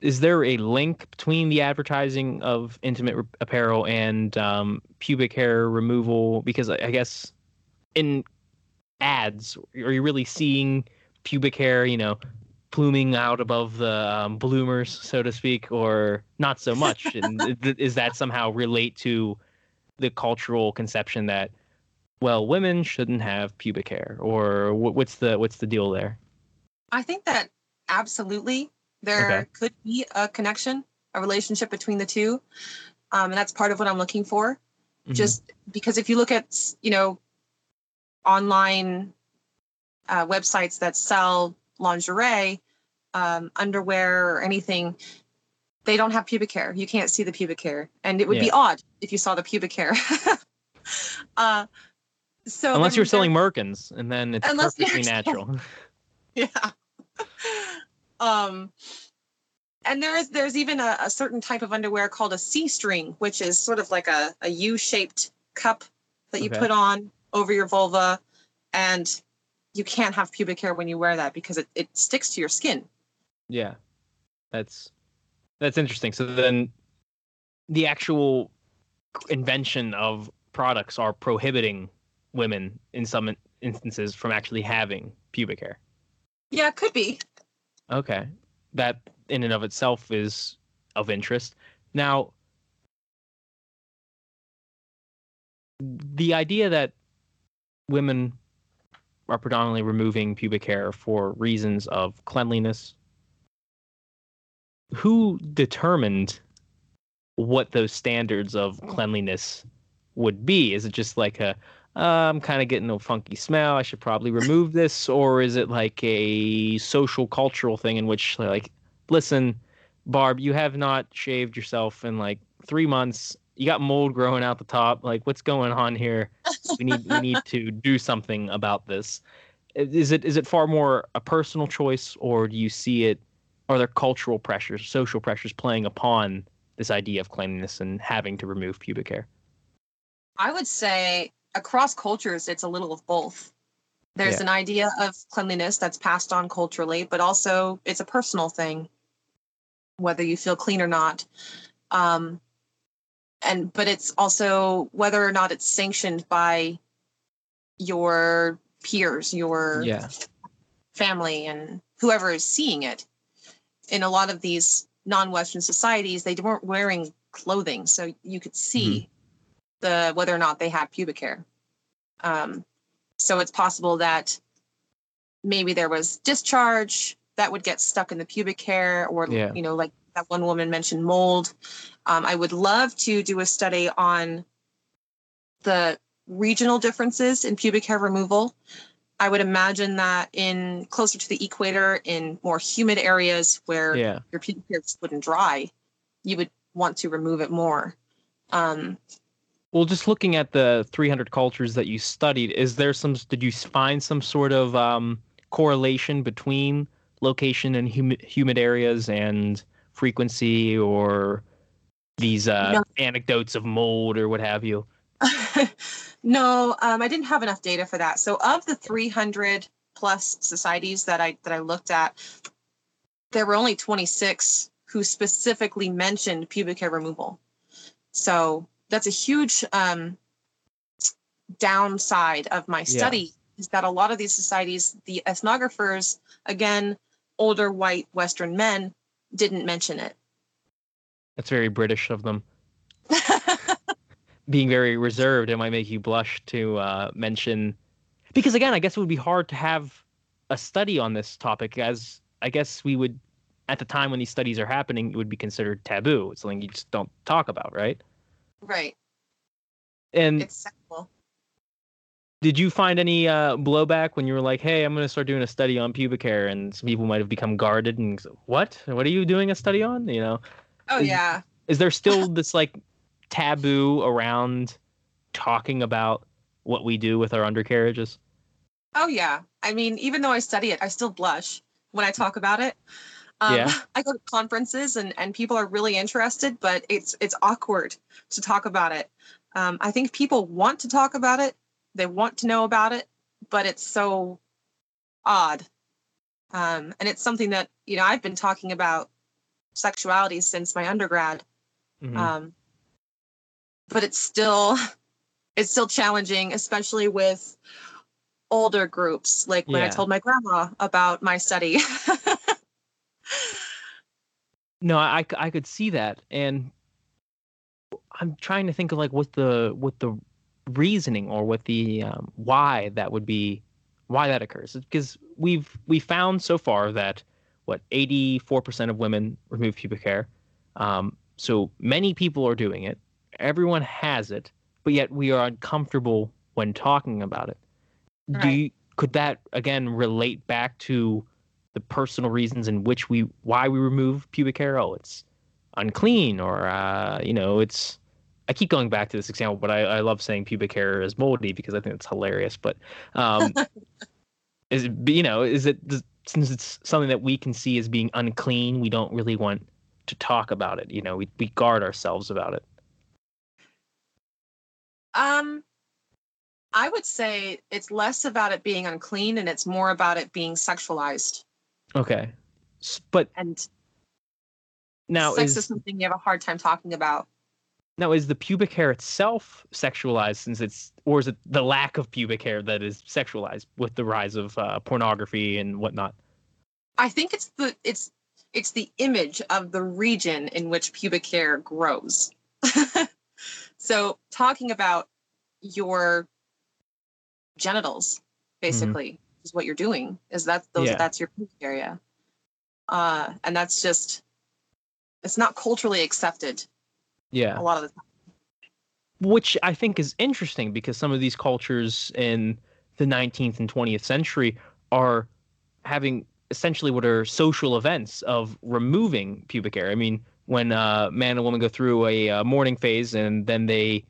is there a link between the advertising of intimate re- apparel and um, pubic hair removal? Because I I guess in ads, are you really seeing pubic hair, you know, pluming out above the um, bloomers, so to speak, or not so much? [laughs] and th- is that somehow relate to the cultural conception that, well, women shouldn't have pubic hair, or wh- what's the what's the deal there? I think that absolutely there Okay. could be a connection, a relationship between the two. Um, and that's part of what I'm looking for. Mhm. Just because if you look at, you know, online uh, websites that sell lingerie, um, underwear, or anything, they don't have pubic hair. You can't see the pubic hair. And it would be odd if you saw the pubic hair. [laughs] uh, so unless you're selling Merkins, and then it's Unless perfectly [laughs] natural. yeah [laughs] um and there's there's even a, a certain type of underwear called a c-string which is sort of like a, a u-shaped cup that you Okay. put on over your vulva and you can't have pubic hair when you wear that because it, it sticks to your skin Yeah, that's that's interesting. So then, the actual invention of products are prohibiting women in some instances from actually having pubic hair. yeah it could be Okay, that in and of itself is of interest. Now, the idea that women are predominantly removing pubic hair for reasons of cleanliness. Who determined what those standards of cleanliness would be? Is it just like a, uh, I'm kind of getting a funky smell. I should probably remove this, or is it like a social cultural thing in which like, listen, Barb, you have not shaved yourself in like three months. You got mold growing out the top. Like, what's going on here? We need we need to do something about this. Is it is it far more a personal choice, or do you see it? Are there cultural pressures, social pressures playing upon this idea of cleanliness and having to remove pubic hair? i would say across cultures it's a little of both there's Yeah. an idea of cleanliness that's passed on culturally but also it's a personal thing whether you feel clean or not um and but it's also whether or not it's sanctioned by your peers your Yeah. family and whoever is seeing it in a lot of these non-western societies they weren't wearing clothing so you could see the whether or not they had pubic hair um, so it's possible that maybe there was discharge that would get stuck in the pubic hair or Yeah. you know like that one woman mentioned mold um, i would love to do a study on the regional differences in pubic hair removal i would imagine that in closer to the equator in more humid areas where Yeah. your pubic hair just wouldn't dry you would want to remove it more um, Well, just looking at the 300 cultures that you studied, is there some? Did you find some sort of um, correlation between location and humi- humid areas and frequency, or these uh, No. anecdotes of mold or what have you? [laughs] no, um, I didn't have enough data for that. So of the 300 plus societies that I that I looked at, there were only 26 who specifically mentioned pubic hair removal. So that's a huge um, downside of my study is that a lot of these societies, the ethnographers, again, older white Western men, didn't mention it. That's very British of them. [laughs] Being very reserved, it might make you blush to uh, mention. Because again, I guess it would be hard to have a study on this topic, as I guess we would, at the time when these studies are happening, it would be considered taboo. It's something you just don't talk about, right? Right. And It's sexual. did you find any uh, blowback when you were like, "Hey, I'm going to start doing a study on pubic hair," and some people might have become guarded and what? What are you doing a study on? You know, Oh Is- yeah. is there still [laughs] this like taboo around talking about what we do with our undercarriages? Oh yeah. I mean, even though I study it, I still blush when I talk about it. Um, Yeah. [laughs] I go to conferences and, and people are really interested, but it's it's awkward to talk about it. Um, I think people want to talk about it, they want to know about it, but it's so odd. Um, and it's something that you know I've been talking about sexuality since my undergrad, Mhm. um, but it's still [laughs] it's still challenging, especially with older groups. Like when I told my grandma about my study. [laughs] No, I, I could see that, and I'm trying to think of like what the what the reasoning or what the um, why that would be, why that occurs. Because we've we found so far that what 84% of women remove pubic hair, um, so many people are doing it. Everyone has it, but yet we are uncomfortable when talking about it. Do Right. you, could that again relate back to the personal reasons in which we why we remove pubic hair. Oh, it's unclean, or uh, you know, it's. I keep going back to this example, but I, I love saying pubic hair is moldy because I think it's hilarious. But um, [laughs] is it, you know, is it since it's something that we can see as being unclean, we don't really want to talk about it. You know, we we guard ourselves about it. um, I would say it's less about it being unclean and it's more about it being sexualized. Okay, but And now sex is is something you have a hard time talking about. Now, is the pubic hair itself sexualized since it's, or is it the lack of pubic hair that is sexualized with the rise of uh, pornography and whatnot? I think it's the it's it's the image of the region in which pubic hair grows. [laughs] so talking about your genitals basically is what you're doing is that those Yeah. that's your pubic area. Uh and that's just it's not culturally accepted Yeah. a lot of the time. Which I think is interesting because some of these cultures in the 19th and 20th century are having essentially what are social events of removing pubic hair. I mean, when uh, man and woman go through a uh, mourning phase and then they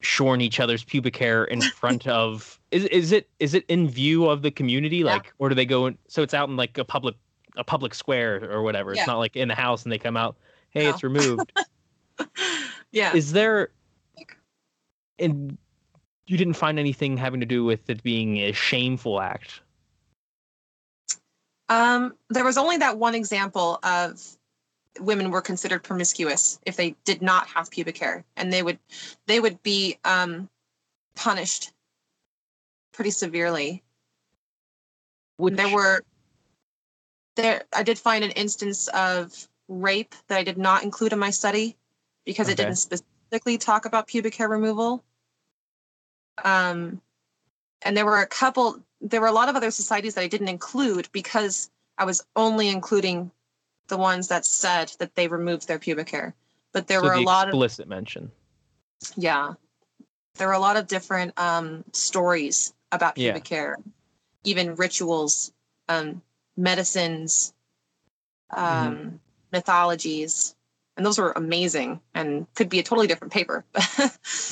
shorn each other's pubic hair in front [laughs] of is is it is it in view of the community like or do they go in, so it's out in like a public a public square or whatever Yeah. it's not like in the house and they come out hey No. it's [laughs] removed yeah. is there and you didn't find anything having to do with it being a shameful act Um, there was only that one example of women were considered promiscuous if they did not have pubic hair, and they would they would be um, punished pretty severely. which There were there I did find an instance of rape that I did not include in my study because it didn't specifically talk about pubic hair removal. Um, and there were a couple there were a lot of other societies that I didn't include because I was only including the ones that said that they removed their pubic hair. But there so were a the lot of explicit mention yeah. There were a lot of different um, stories about Yeah. pubic hair, even rituals, um, medicines, um, Mm-hmm. mythologies. And those were amazing and could be a totally different paper. [laughs]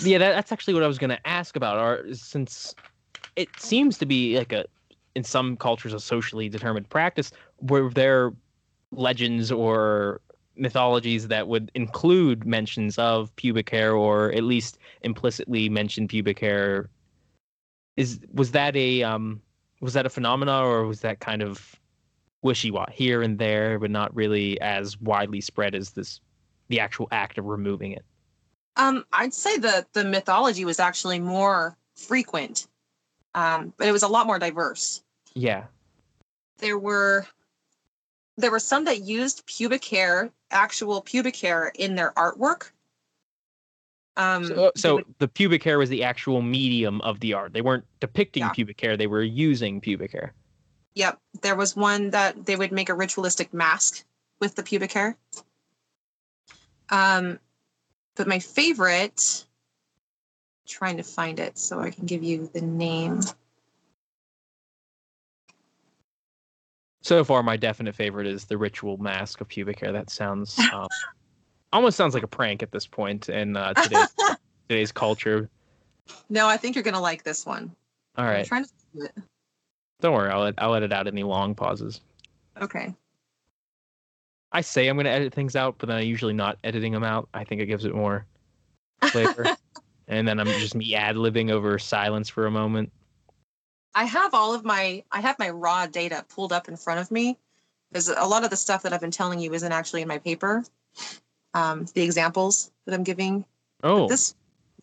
yeah that, that's actually what i was going to ask about are since it seems to be like a in some cultures a socially determined practice were there legends or mythologies that would include mentions of pubic hair or at least implicitly mention pubic hair is was that a um was that a phenomena or was that kind of wishy-washy here and there but not really as widely spread as this the actual act of removing it um, I'd say the, the mythology was actually more frequent, um, but it was a lot more diverse. yeah there were there were some that used pubic hair, actual pubic hair in their artwork. Um, So, so would- the pubic hair was the actual medium of the art. They weren't depicting Yeah. pubic hair; they were using pubic hair. yep, there was one that they would make a ritualistic mask with the pubic hair. Um, but my favorite, trying to find it so I can give you the name. So far, my definite favorite is the ritual mask of pubic hair. That sounds [laughs] um, almost sounds like a prank at this point in uh, today's [laughs] today's culture. No, I think you're gonna like this one. All right. I'm trying to find it. don't worry. I'll I'll edit out any long pauses. Okay. I say I'm going to edit things out, but then I usually not editing them out. I think it gives it more flavor. [laughs] and then I'm just me ad libbing over silence for a moment. I have all of my I have my raw data pulled up in front of me. Because a lot of the stuff that I've been telling you isn't actually in my paper. Um, the examples that I'm giving. Oh, This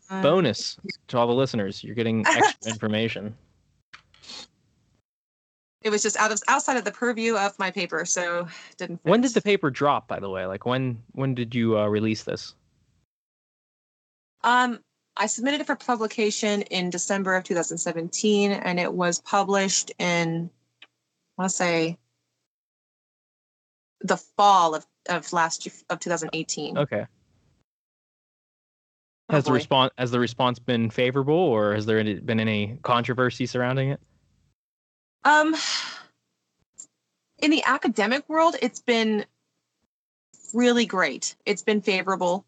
uh, bonus to all the listeners. You're getting [laughs] extra information. it was just out of outside of the purview of my paper, so didn't. When did the paper drop, by the way? Like when when did you uh, release this? Um, I submitted it for publication in December of 2017, and it was published in, I want to say, the fall of, of last year, of 2018. Okay. Oh, Has the response has the response been favorable, or has there any- been any controversy surrounding it? Um, in the academic world, it's been really great. It's been favorable,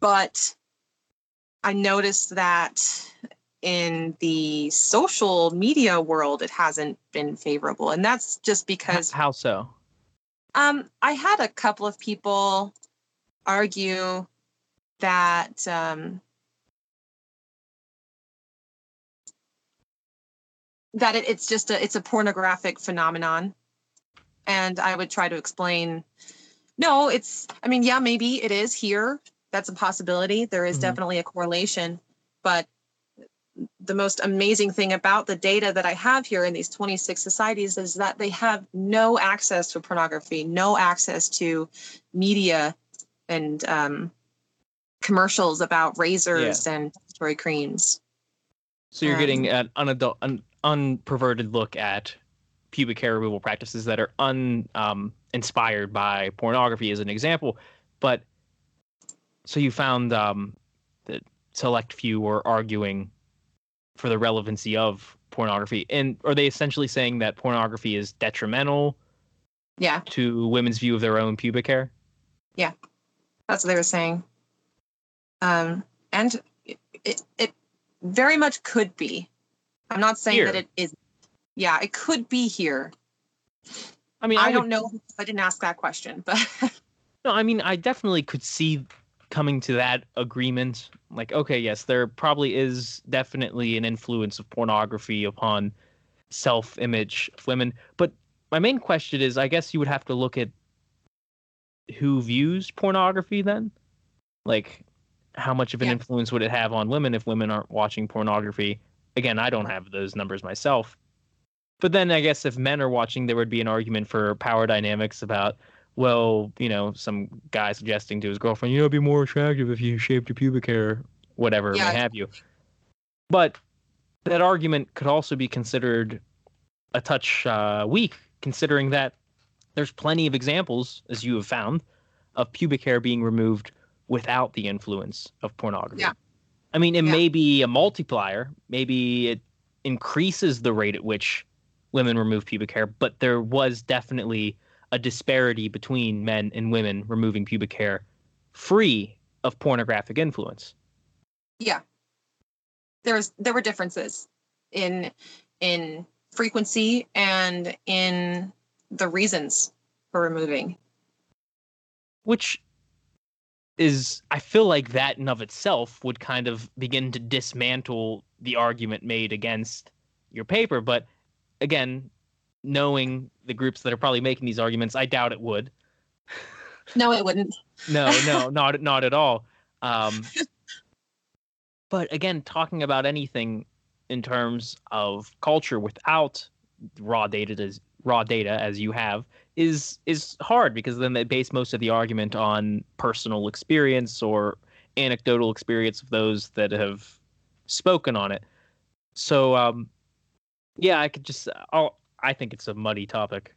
but I noticed that in the social media world, it hasn't been favorable, and that's just because How so? Um, I had a couple of people argue that um, that it, it's just a it's a pornographic phenomenon, and I would try to explain. No, it's. I mean, yeah, maybe it is here. That's a possibility. There is Mhm. definitely a correlation, but the most amazing thing about the data that I have here in these 26 societies is that they have no access to pornography, no access to media and um, commercials about razors and toy creams. So you're Um, getting an unadult, unperverted look at pubic hair removal practices that are un um, inspired by pornography, as an example. But so you found um, that select few were arguing for the relevancy of pornography, and are they essentially saying that pornography is detrimental Yeah, to women's view of their own pubic hair? Yeah, that's what they were saying. Um, and it, it, it very much could be. I'm not saying Here. that it is. Yeah, it could be here. I mean, I, I, don't know. I didn't ask that question, but [laughs] No, I mean, I definitely could see coming to that agreement. Like, okay, yes, there probably is definitely an influence of pornography upon self image of women. But my main question is I guess you would have to look at who views pornography then. Like, how much of an Yeah. influence would it have on women if women aren't watching pornography? Again, I don't have those numbers myself. But then I guess if men are watching, there would be an argument for power dynamics about well, you know, some guy suggesting to his girlfriend, you know, it'd be more attractive if you shaved your pubic hair, whatever Yeah. have you. But that argument could also be considered a touch uh, weak, considering that there's plenty of examples, as you have found, of pubic hair being removed without the influence of pornography. Yeah. I mean, it Yeah. may be a multiplier. Maybe it increases the rate at which women remove pubic hair, but there was definitely a disparity between men and women removing pubic hair free of pornographic influence. yeah, there was there were differences in in frequency and in the reasons for removing. which is i feel like that in of itself would kind of begin to dismantle the argument made against your paper but again knowing the groups that are probably making these arguments i doubt it would. No, it wouldn't. no no [laughs] not not at all. Um [laughs] but again talking about anything in terms of culture without raw data as raw data as you have is is hard because then they base most of the argument on personal experience or anecdotal experience of those that have spoken on it. So um yeah i could just I'll, i think it's a muddy topic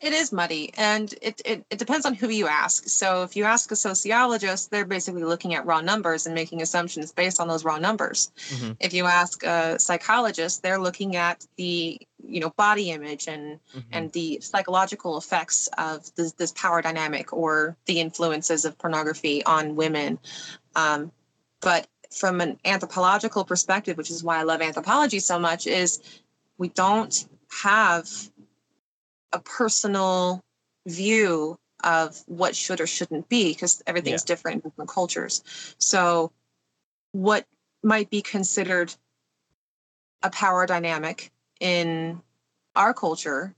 It is muddy, and it, it it depends on who you ask. So if you ask a sociologist, they're basically looking at raw numbers and making assumptions based on those raw numbers. Mhm. If you ask a psychologist, they're looking at the you know body image and and the psychological effects of this, this power dynamic or the influences of pornography on women. Um, but from an anthropological perspective, which is why I love anthropology so much, is we don't have a personal view of what should or shouldn't be because everything's different in different cultures. So, what might be considered a power dynamic in our culture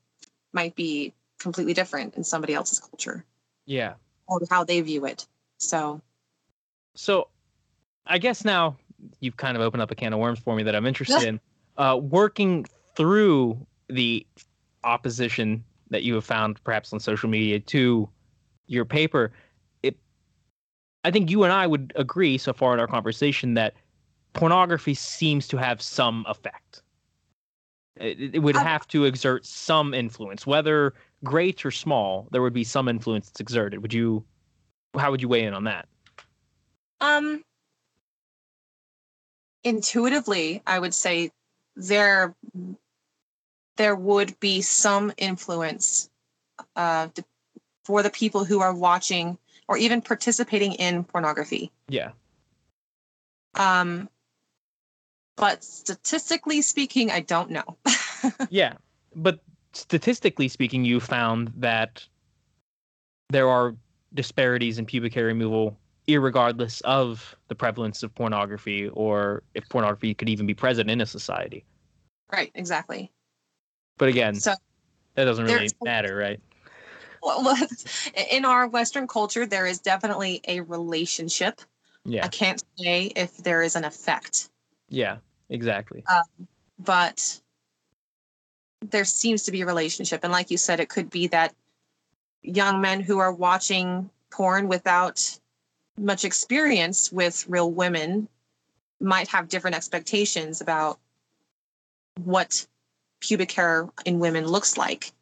might be completely different in somebody else's culture Yeah. or how they view it. So, So, I guess now you've kind of opened up a can of worms for me that I'm interested [laughs] in. Uh, working through the opposition that you have found, perhaps on social media, to your paper, it. I think you and I would agree so far in our conversation that pornography seems to have some effect. It, it would Um, have to exert some influence, whether great or small. There would be some influence that's exerted. Would you? How would you weigh in on that? um, intuitively, I would say there there would be some influence uh, for the people who are watching or even participating in pornography. Yeah. Um, but statistically speaking, I don't know. [laughs] Yeah, but statistically speaking, you found that there are disparities in pubic hair removal, irregardless of the prevalence of pornography or if pornography could even be present in a society. right, exactly. But again, So that doesn't really matter, right? well, [laughs] in our Western culture, there is definitely a relationship. Yeah. I can't say if there is an effect, yeah, exactly. Um, but there seems to be a relationship. And like you said, it could be that young men who are watching porn without much experience with real women might have different expectations about what pubic hair in women looks like.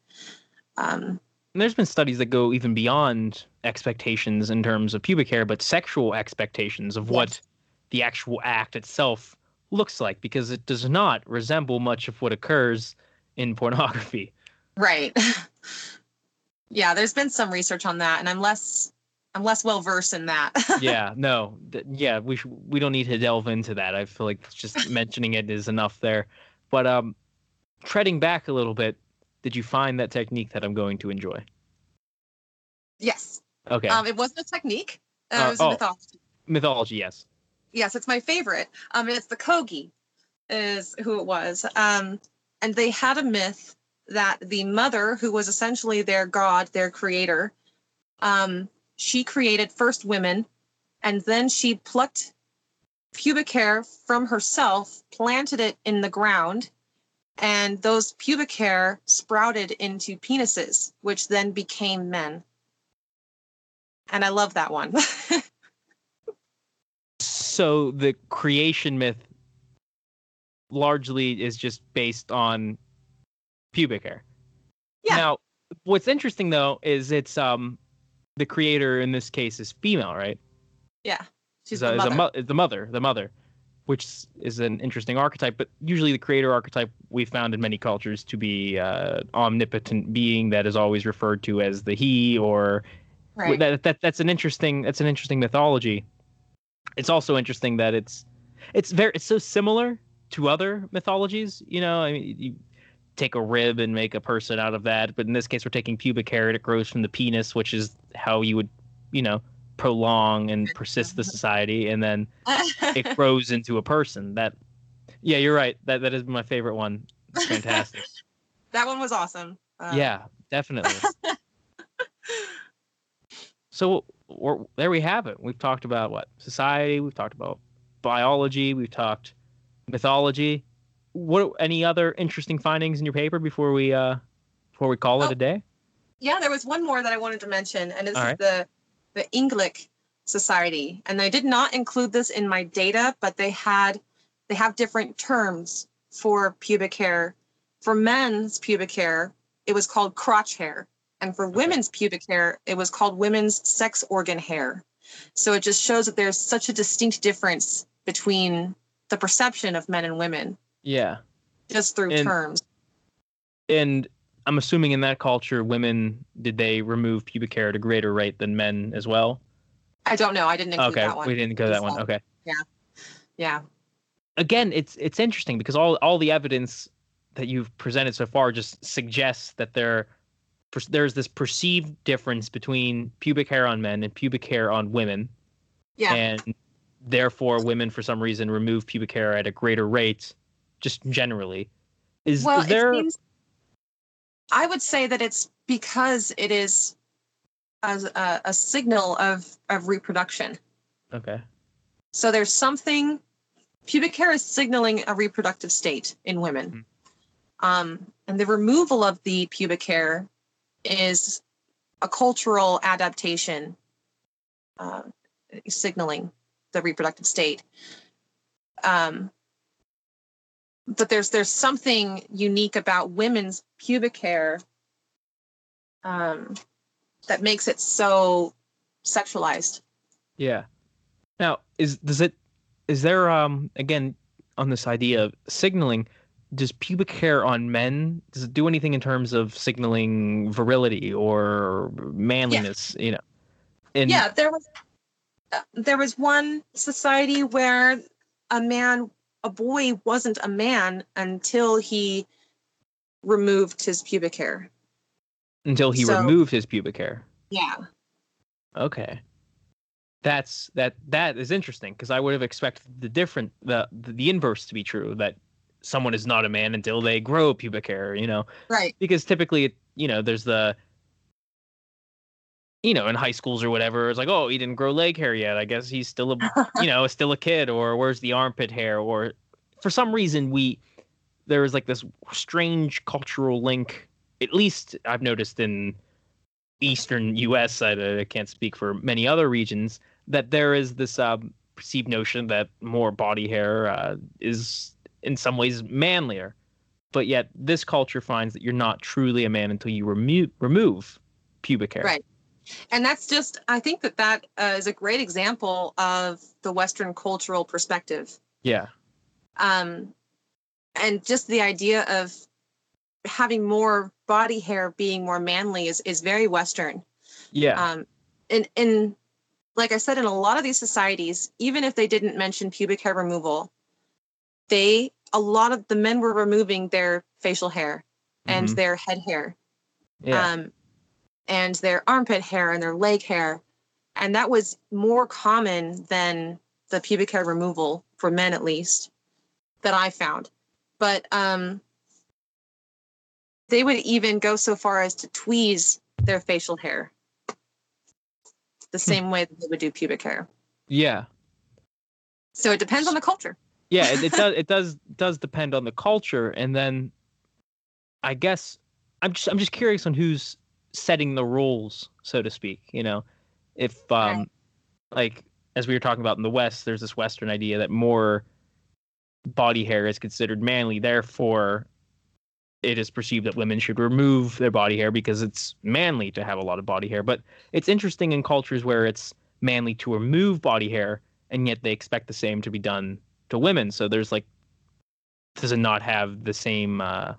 Um, there's been studies that go even beyond expectations in terms of pubic hair, but sexual expectations of what the actual act itself looks like, because it does not resemble much of what occurs in pornography. right. [laughs] yeah, there's been some research on that, and I'm less I'm less well versed in that. [laughs] yeah, no, th- yeah, we sh- we don't need to delve into that. I feel like just [laughs] mentioning it is enough there. But um, treading back a little bit, did you find that technique that I'm going to enjoy? yes. Okay, Um, it wasn't a technique. Uh, Uh, it was a oh. mythology. mythology, yes. yes, it's my favorite. Um, it's the Kogi, is who it was. Um, and they had a myth that the mother, who was essentially their god, their creator, um, she created first women, and then she plucked pubic hair from herself, planted it in the ground, and those pubic hair sprouted into penises, which then became men. And I love that one. [laughs] So the creation myth largely is just based on pubic hair. Yeah. Now, what's interesting though is it's um the creator in this case is female, right? yeah, she's is the a, is mother. a mo- is the mother, the mother, which is an interesting archetype. But usually, the creator archetype we found in many cultures to be uh, omnipotent being that is always referred to as the he, or right. that, that that's an interesting that's an interesting mythology. It's also interesting that it's it's very it's so similar to other mythologies. You know, I mean, you take a rib and make a person out of that, but in this case, we're taking pubic hair it grows from the penis, which is how you would, you know, prolong and persist the society, and then it [laughs] grows into a person. That, yeah, you're right. That that is my favorite one. It's fantastic. [laughs] that one was awesome. Uh, yeah, definitely. [laughs] so we're, there we have it. We've talked about what society. We've talked about biology. We've talked mythology. What any other interesting findings in your paper before we uh before we call it Oh. a day? Yeah, there was one more that I wanted to mention, and this All is right. the the English Society. And I did not include this in my data, but they had they have different terms for pubic hair. For men's pubic hair, it was called crotch hair, and for women's pubic hair, it was called women's sex organ hair. So it just shows that there's such a distinct difference between the perception of men and women Yeah, just through And- terms. and I'm assuming in that culture, women did they remove pubic hair at a greater rate than men as well? I don't know. I didn't include Okay, that one. we didn't go that one. Okay. Yeah. Yeah. Again, it's it's interesting because all all the evidence that you've presented so far just suggests that there there's this perceived difference between pubic hair on men and pubic hair on women, Yeah. and therefore women for some reason remove pubic hair at a greater rate, just generally. Is, well, is there? it seems, I would say that it's because it is as a, a signal of of reproduction. Okay. So there's something pubic hair is signaling a reproductive state in women. Mhm. Um, and the removal of the pubic hair is a cultural adaptation uh, signaling the reproductive state. Um, but there's there's something unique about women's pubic hair um, that makes it so sexualized. Yeah. Now, is does it is there um again on this idea of signaling? Does pubic hair on men does it do anything in terms of signaling virility or manliness? You know. And, yeah there was uh, there was one society where a man a boy wasn't a man until he removed his pubic hair Until he So- removed his pubic hair. yeah Okay. That's that that is interesting because I would have expected the different the, the the inverse to be true that someone is not a man until they grow pubic hair, you know. right because typically you know there's the you know in high schools or whatever it's like oh he didn't grow leg hair yet i guess he's still a you [laughs] know still a kid or where's the armpit hair or for some reason we there is like this strange cultural link at least i've noticed in eastern us i, I can't speak for many other regions that there is this um, perceived notion that more body hair uh, is in some ways manlier but yet this culture finds that you're not truly a man until you remove pubic hair. Right. And that's just i think that that uh, is a great example of the western cultural perspective Yeah. um, and just the idea of having more body hair being more manly is is very western Yeah. um in in like i said in a lot of these societies even if they didn't mention pubic hair removal they a lot of the men were removing their facial hair and Mhm. their head hair yeah. um and their armpit hair and their leg hair and that was more common than the pubic hair removal for men at least that i found but um they would even go so far as to tweeze their facial hair the same way that they would do pubic hair yeah. so it depends on the culture Yeah. It, it [laughs] does. It does does depend on the culture, and then I guess I'm just I'm just curious on who's setting the rules, so to speak. You know, if um, Right. like as we were talking about in the West, there's this Western idea that more body hair is considered manly, therefore it is perceived that women should remove their body hair because it's manly to have a lot of body hair. But it's interesting in cultures where it's manly to remove body hair, and yet they expect the same to be done to women. So there's like, does it not have the same uh,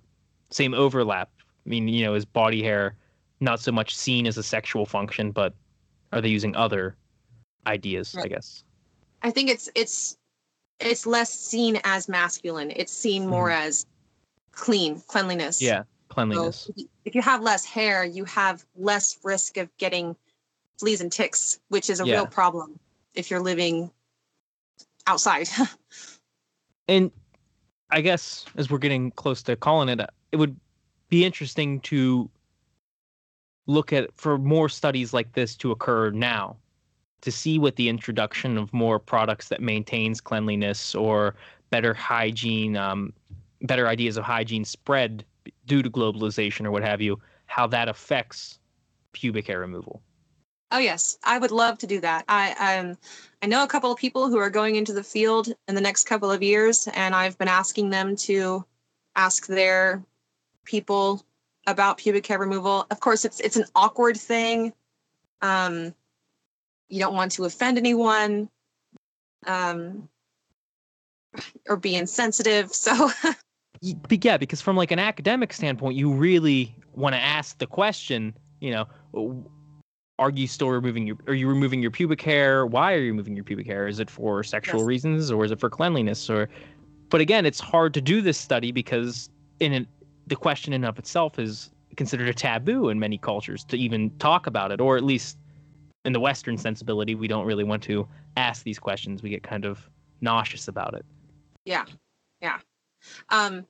same overlap? I mean, you know, is body hair not so much seen as a sexual function, but are they using other ideas? I guess. i think it's it's it's less seen as masculine it's seen more mm-hmm. as clean cleanliness Yeah, cleanliness. if you- if you have less hair, you have less risk of getting fleas and ticks, which is a Yeah. real problem if you're living outside. [laughs] and I guess as we're getting close to calling it, it would be interesting to look at for more studies like this to occur now to see what the introduction of more products that maintains cleanliness or better hygiene um, better ideas of hygiene spread due to globalization or what have you how that affects pubic hair removal oh yes, I would love to do that. I um I know a couple of people who are going into the field in the next couple of years, and I've been asking them to ask their people about pubic hair removal. Of course, it's it's an awkward thing. Um, you don't want to offend anyone, um, or be insensitive. So [laughs] yeah because from like an academic standpoint you really want to ask the question you know are you still removing your are you removing your pubic hair why are you removing your pubic hair is it for sexual Yes. reasons or is it for cleanliness or but again it's hard to do this study because in an, the question in of itself is considered a taboo in many cultures to even talk about it, or at least in the Western sensibility, we don't really want to ask these questions. We get kind of nauseous about it. Yeah, yeah. Um,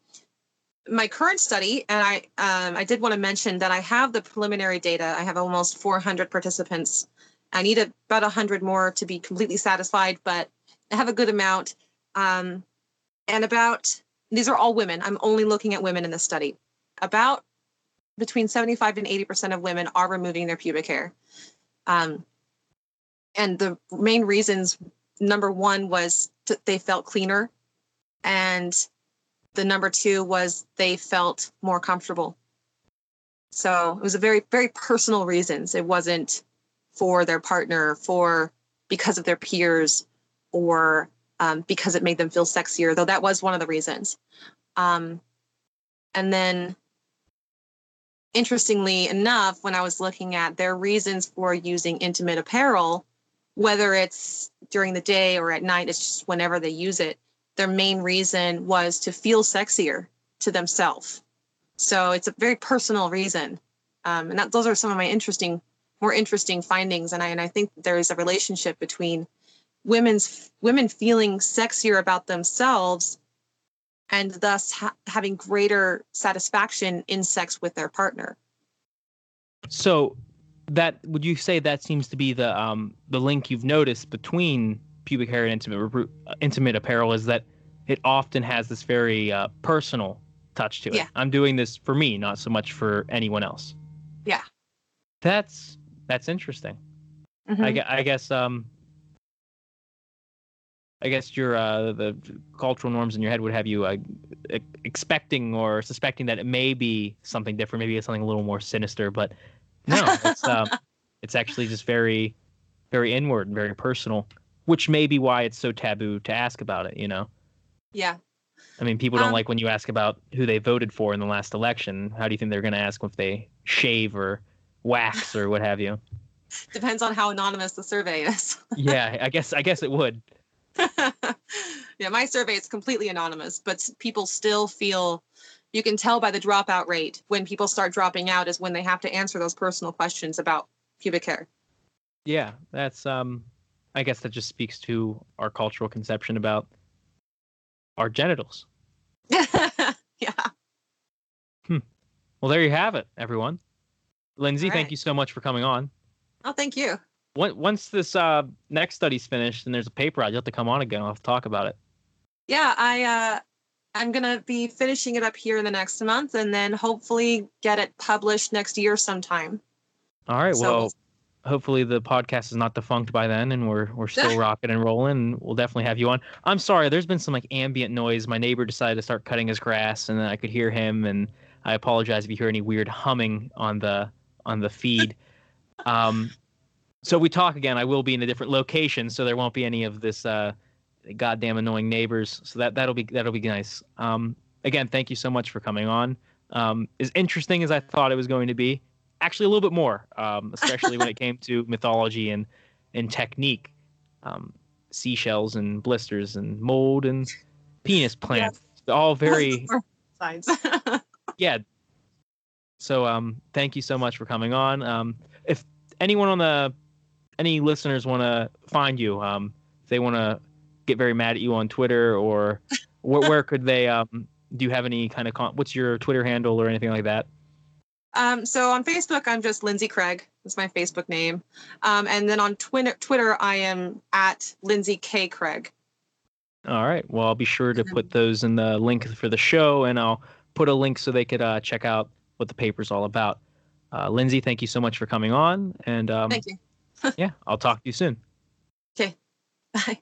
my current study, and I um, I did want to mention that I have the preliminary data. I have almost 400 participants. I need about 100 more to be completely satisfied, but I have a good amount. Um, and about these are all women. I'm only looking at women in this study. About between 75 and 80 percent of women are removing their pubic hair. Um, and the main reasons number one was they felt cleaner and the number two was they felt more comfortable so it was a very very personal reasons it wasn't for their partner for because of their peers or um, because it made them feel sexier though that was one of the reasons um, and then interestingly enough when i was looking at their reasons for using intimate apparel whether it's during the day or at night, it's just whenever they use it. Their main reason was to feel sexier to themselves. So it's a very personal reason. Um, and that, those are some of my interesting, more interesting findings. And I, and I think there is a relationship between women's women feeling sexier about themselves and thus ha- having greater satisfaction in sex with their partner. So that would you say that seems to be the um the link you've noticed between pubic hair and intimate uh, intimate apparel is that it often has this very uh, personal touch to it. Yeah. I'm doing this for me, not so much for anyone else. Yeah. That's that's interesting. Mm-hmm. I, I guess um I guess your uh, the cultural norms in your head would have you uh, expecting or suspecting that it may be something different, maybe it's something a little more sinister. But no, it's um, [laughs] it's actually just very, very inward and very personal, which may be why it's so taboo to ask about it. You know. Yeah. I mean, people don't Um, like when you ask about who they voted for in the last election. How do you think they're going to ask if they shave or wax or what have you? [laughs] Depends on how anonymous the survey is. [laughs] Yeah, I guess I guess it would. [laughs] yeah, my survey is completely anonymous, but people still feel you can tell by the dropout rate when people start dropping out is when they have to answer those personal questions about pubic hair. Yeah, that's um I guess that just speaks to our cultural conception about our genitals. [laughs] yeah. Hmm. Well, there you have it, everyone. Lindsay, All thank you so much for coming on. Oh, thank you. Once once this uh next study's finished and there's a paper out, you'll have to come on again. I'll have to talk about it. Yeah, I uh I'm gonna be finishing it up here in the next month and then hopefully get it published next year sometime. All right. So- well, hopefully the podcast is not defunct by then, and we're we're still [laughs] rocking and rolling. And we'll definitely have you on. I'm sorry, there's been some like ambient noise. My neighbor decided to start cutting his grass, and then I could hear him. And I apologize if you hear any weird humming on the on the feed. um, so we talk again. I will be in a different location, so there won't be any of this uh, goddamn annoying neighbors. So that that'll be that'll be nice. Um, again, thank you so much for coming on. Um, as interesting as I thought it was going to be, actually a little bit more, um, especially when it [laughs] came to mythology and and technique, um, seashells and blisters and mold and penis plants, all very Sides. [laughs] yeah. So um, thank you so much for coming on. Um, if anyone on the any listeners want to find you, um, if they want to get very mad at you on Twitter or [laughs] where, where could they? Um, do you have any kind of con- what's your Twitter handle or anything like that? Um, so on Facebook, I'm just Lindsay Craig. That's my Facebook name. Um, and then on Twitter, Twitter, I am at Lindsay K Craig. All right. Well, I'll be sure to put those in the link for the show, and I'll put a link so they could uh, check out what the paper's all about. Uh, Lindsay, thank you so much for coming on, and um, Thank you. Yeah, I'll talk to you soon. Okay. [laughs] Bye.